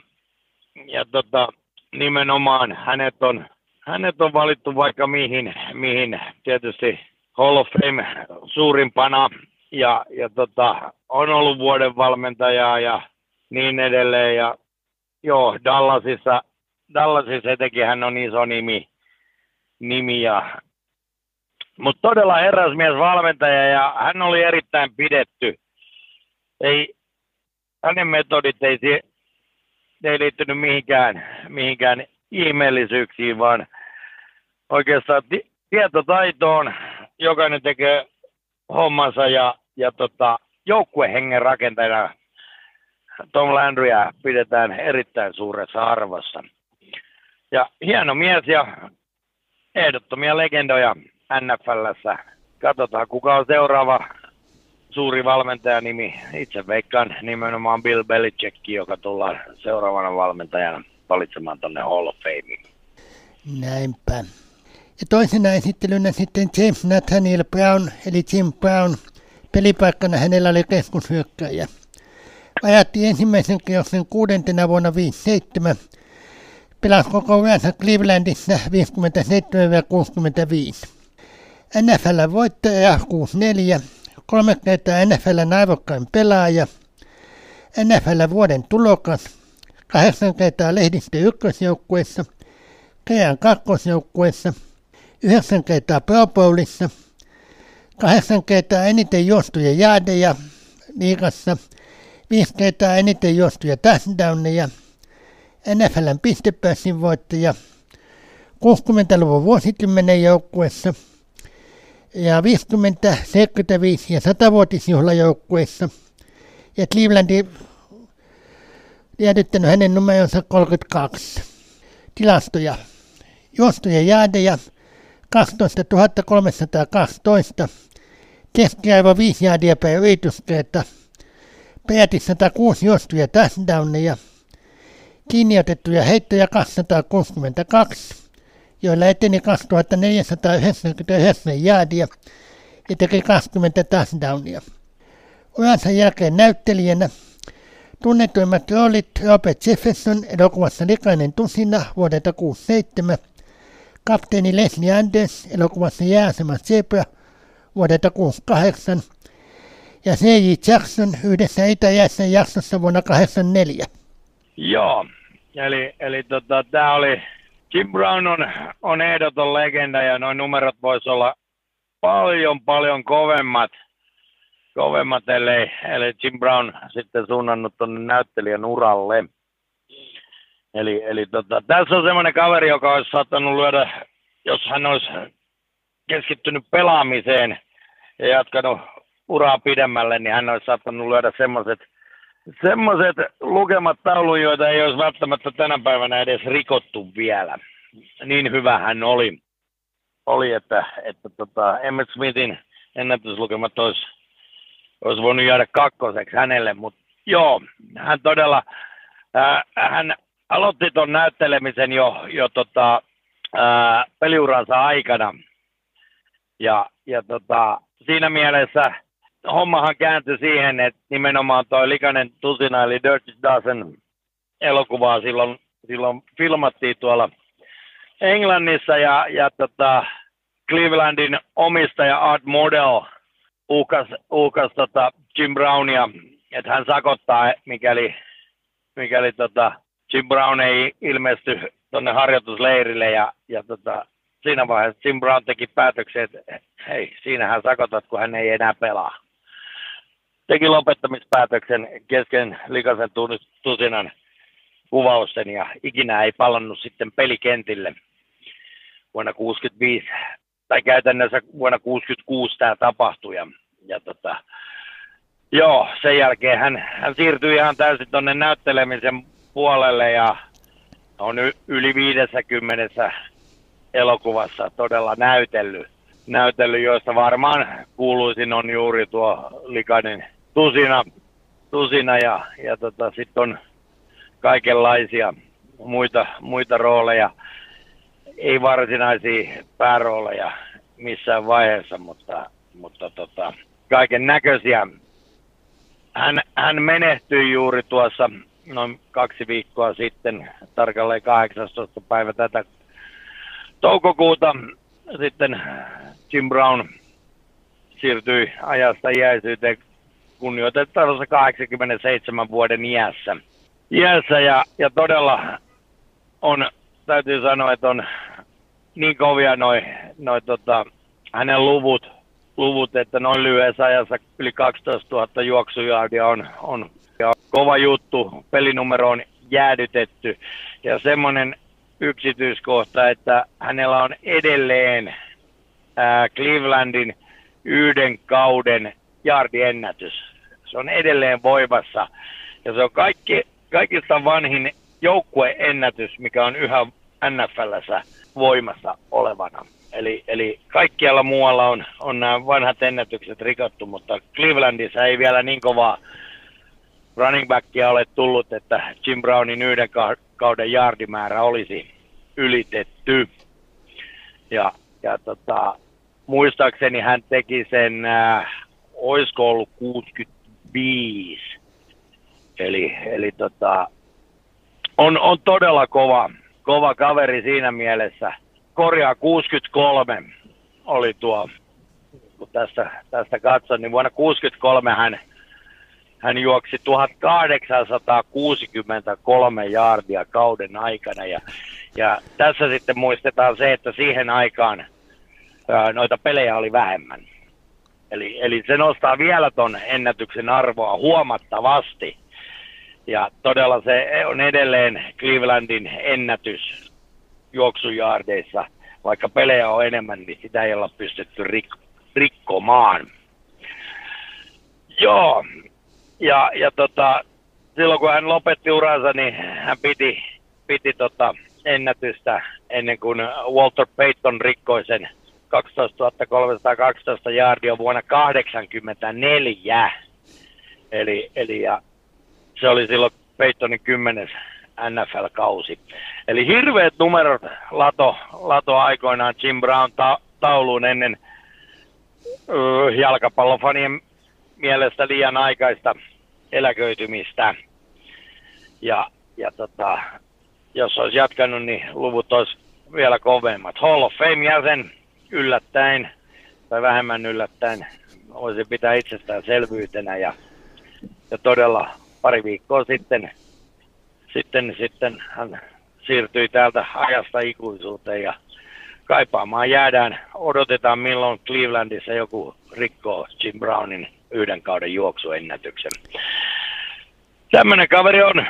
ja tota, nimenomaan hänet on, hänet on valittu vaikka mihin, mihin tietysti Hall of Fame suurimpana ja, ja tota, on ollut vuoden valmentaja ja niin edelleen. Ja joo, Dallasissa, Dallasissa etenkin hän on iso nimi, nimi ja mutta todella herrasmies valmentaja ja hän oli erittäin pidetty. Ei, hänen metodit ei, ei liittynyt mihinkään, mihinkään ihmeellisyyksiin, vaan oikeastaan tietotaitoon. Jokainen tekee hommansa ja, ja tota, joukkuehengen rakentajana Tom Landrya pidetään erittäin suuressa arvossa. Ja hieno mies ja ehdottomia legendoja NFLssä. Katsotaan, kuka on seuraava suuri valmentajanimi. Itse veikkaan nimenomaan Bill Belichick, joka tullaan seuraavana valmentajana valitsemaan tuonne Hall of Fameen. Näinpä. Ja toisena esittelynä sitten James Nathaniel Brown, eli Jim Brown. Pelipaikkana hänellä oli keskushyökkäjä. Ajatti ensimmäisen kierroksen kuudentena vuonna 57. Pelasi koko uransa Clevelandissa 57-65. NFL voittaja 64, kolme kertaa NFL arvokkain pelaaja, NFL vuoden tulokas, kahdeksan kertaa lehdistö ykkösjoukkueessa, Kean kakkosjoukkueessa, yhdeksän kertaa Pro Bowlissa, kahdeksan kertaa eniten juostuja jäädejä liikassa, viisi kertaa eniten juostuja touchdowneja, NFLn pistepössin voittaja, 60-luvun vuosikymmenen joukkueessa – ja 50, 75 ja 100-vuotisjuhlajoukkueissa. Ja Clevelandi jäädyttänyt hänen numeronsa 32. Tilastoja. Juostuja jäädejä 12 312. Keskiarvo 5 jäädiä per yrityskerta. Peräti 106 juostuja touchdowneja. Kiinniotettuja heittoja 262 joilla eteni 2499 jäädiä ja teki 20 touchdownia. Uransa jälkeen näyttelijänä tunnetuimmat roolit Robert Jefferson elokuvassa Likainen tusina vuodelta 67, kapteeni Leslie Anders elokuvassa Jääsemä Zebra vuodelta 68 ja C.J. Jackson yhdessä Itäjässä jaksossa vuonna 84. Joo, eli, eli tota, tämä oli Jim Brown on, on ehdoton legenda ja noin numerot voisi olla paljon paljon kovemmat, kovemmat ellei, ellei Jim Brown sitten suunnannut tuonne näyttelijän uralle. Eli, eli tota, tässä on semmoinen kaveri, joka olisi saattanut lyödä, jos hän olisi keskittynyt pelaamiseen ja jatkanut uraa pidemmälle, niin hän olisi saattanut lyödä semmoiset semmoiset lukemat taulun, joita ei olisi välttämättä tänä päivänä edes rikottu vielä. Niin hyvä hän oli, oli että, että tota, Emmett Smithin ennätyslukemat olisi, olisi voinut jäädä kakkoseksi hänelle, mutta joo, hän todella, hän aloitti tuon näyttelemisen jo, jo tota, ää, peliuransa aikana. Ja, ja tota, siinä mielessä hommahan kääntyi siihen, että nimenomaan tuo Likainen tusina, eli Dirty Dozen elokuvaa silloin, silloin filmattiin tuolla Englannissa ja, ja tota, Clevelandin omistaja Art Model uhkas, uhkas tota Jim Brownia, että hän sakottaa, mikäli, mikäli tota Jim Brown ei ilmesty tuonne harjoitusleirille ja, ja tota, siinä vaiheessa Jim Brown teki päätöksen, että hei, siinähän sakotat, kun hän ei enää pelaa. Teki lopettamispäätöksen kesken likaisen tusinan kuvausten ja ikinä ei palannut sitten pelikentille. Vuonna 65 tai käytännössä vuonna 66 tämä tapahtui ja, ja tota, joo, sen jälkeen hän, hän siirtyi ihan täysin tuonne näyttelemisen puolelle ja on yli 50 elokuvassa todella näytellyt, näytellyt joista varmaan kuuluisin on juuri tuo likainen tusina, tusina ja, ja tota, sitten on kaikenlaisia muita, muita rooleja. Ei varsinaisia päärooleja missään vaiheessa, mutta, mutta tota, kaiken näköisiä. Hän, hän menehtyi juuri tuossa noin kaksi viikkoa sitten, tarkalleen 18. päivä tätä toukokuuta, sitten Jim Brown siirtyi ajasta jäisyyteen kunnioitettavassa 87 vuoden iässä. iässä ja, ja todella on, täytyy sanoa, että on niin kovia noin noi, tota, hänen luvut, luvut, että noin lyhyessä ajassa yli 12 000 juoksujaardia on, on ja kova juttu. Pelinumero on jäädytetty ja semmoinen yksityiskohta, että hänellä on edelleen ää, Clevelandin yhden kauden jardiennätys. Se on edelleen voimassa ja se on kaikki, kaikista vanhin joukkueennätys, mikä on yhä NFLssä voimassa olevana. Eli, eli kaikkialla muualla on, on nämä vanhat ennätykset rikottu, mutta Clevelandissa ei vielä niin kovaa running backia ole tullut, että Jim Brownin yhden kauden jardimäärä olisi ylitetty. Ja, ja tota, muistaakseni hän teki sen, äh, oisko ollut 65. Eli, eli tota, on, on todella kova, kova kaveri siinä mielessä. Korjaa 63 oli tuo, kun tästä, tästä katson, niin vuonna 63 hän, hän juoksi 1863 jaardia kauden aikana. Ja, ja tässä sitten muistetaan se, että siihen aikaan ää, noita pelejä oli vähemmän. Eli, eli se nostaa vielä ton ennätyksen arvoa huomattavasti. Ja todella se on edelleen Clevelandin ennätys juoksujaardeissa. Vaikka pelejä on enemmän, niin sitä ei olla pystytty rik- rikkomaan. Joo, ja, ja tota, silloin kun hän lopetti uransa, niin hän piti, piti tota ennätystä ennen kuin Walter Payton rikkoi sen 12 312 jaardia vuonna 1984. Eli, eli ja se oli silloin Peytonin kymmenes NFL-kausi. Eli hirveät numerot lato, lato aikoinaan Jim Brown ta- tauluun ennen uh, jalkapallofanien mielestä liian aikaista eläköitymistä. Ja, ja tota, jos olisi jatkanut, niin luvut olisi vielä kovemmat. Hall of Fame-jäsen yllättäen tai vähemmän yllättäen voisi pitää itsestäänselvyytenä ja, ja todella pari viikkoa sitten, sitten, sitten hän siirtyi täältä ajasta ikuisuuteen ja kaipaamaan jäädään. Odotetaan milloin Clevelandissa joku rikkoo Jim Brownin yhden kauden juoksuennätyksen. Tämmöinen kaveri on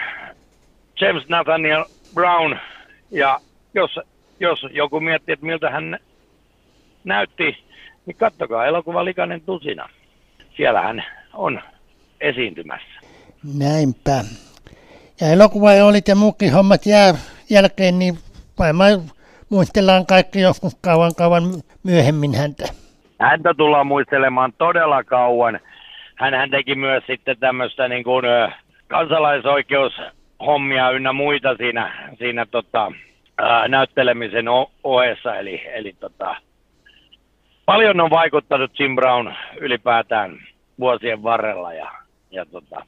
James Nathaniel Brown ja jos, jos joku miettii, että miltä hän näytti, niin kattokaa elokuva Likainen tusina. Siellä hän on esiintymässä. Näinpä. Ja elokuva oli ja muukin hommat jää jälkeen, niin varmaan muistellaan kaikki joskus kauan kauan myöhemmin häntä. Häntä tullaan muistelemaan todella kauan. Hän teki myös sitten tämmöistä niin kuin, kansalaisoi-keushommia ynnä muita siinä, siinä tota, ää, näyttelemisen ohessa. Eli, eli tota, paljon on vaikuttanut Jim Brown ylipäätään vuosien varrella ja, ja tota,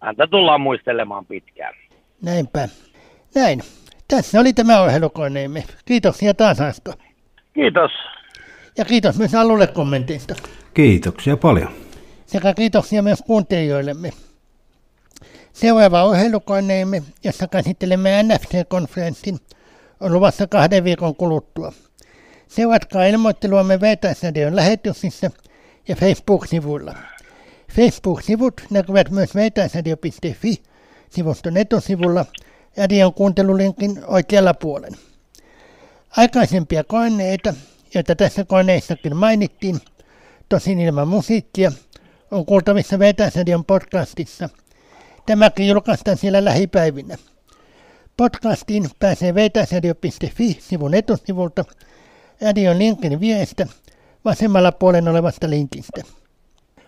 häntä tullaan muistelemaan pitkään. Näinpä. Näin. Tässä oli tämä ohjelukoneemme. Kiitoksia taas Asko. Kiitos. Ja kiitos myös Allulle kommenteista. Kiitoksia paljon. Sekä kiitoksia myös kuuntelijoillemme. Seuraava ohjelukoneemme, jossa käsittelemme NFC-konferenssin, on luvassa kahden viikon kuluttua. Seuratkaa ilmoitteluamme Veitaisradion lähetyksissä ja Facebook-sivuilla. Facebook-sivut näkyvät myös veitaisradio.fi sivuston etusivulla radion kuuntelulinkin oikealla puolen. Aikaisempia koneita, joita tässä koneissakin mainittiin, tosin ilman musiikkia, on kuultavissa Vetäisradion podcastissa. Tämäkin julkaistaan siellä lähipäivinä. Podcastiin pääsee vetäisradio.fi-sivun etusivulta radion linkin viestä vasemmalla puolen olevasta linkistä.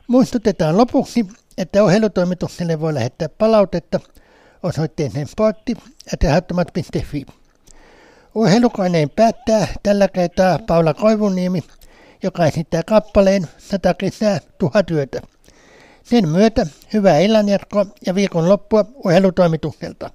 Muistutetaan lopuksi, että ohjelutoimitukselle voi lähettää palautetta osoitteeseen sportti.fi. Ohjelukoneen päättää tällä kertaa Paula Koivuniemi, joka esittää kappaleen 100 kesää tuhat yötä. Sen myötä hyvää illanjatkoa ja viikonloppua urheilutoimitukselta.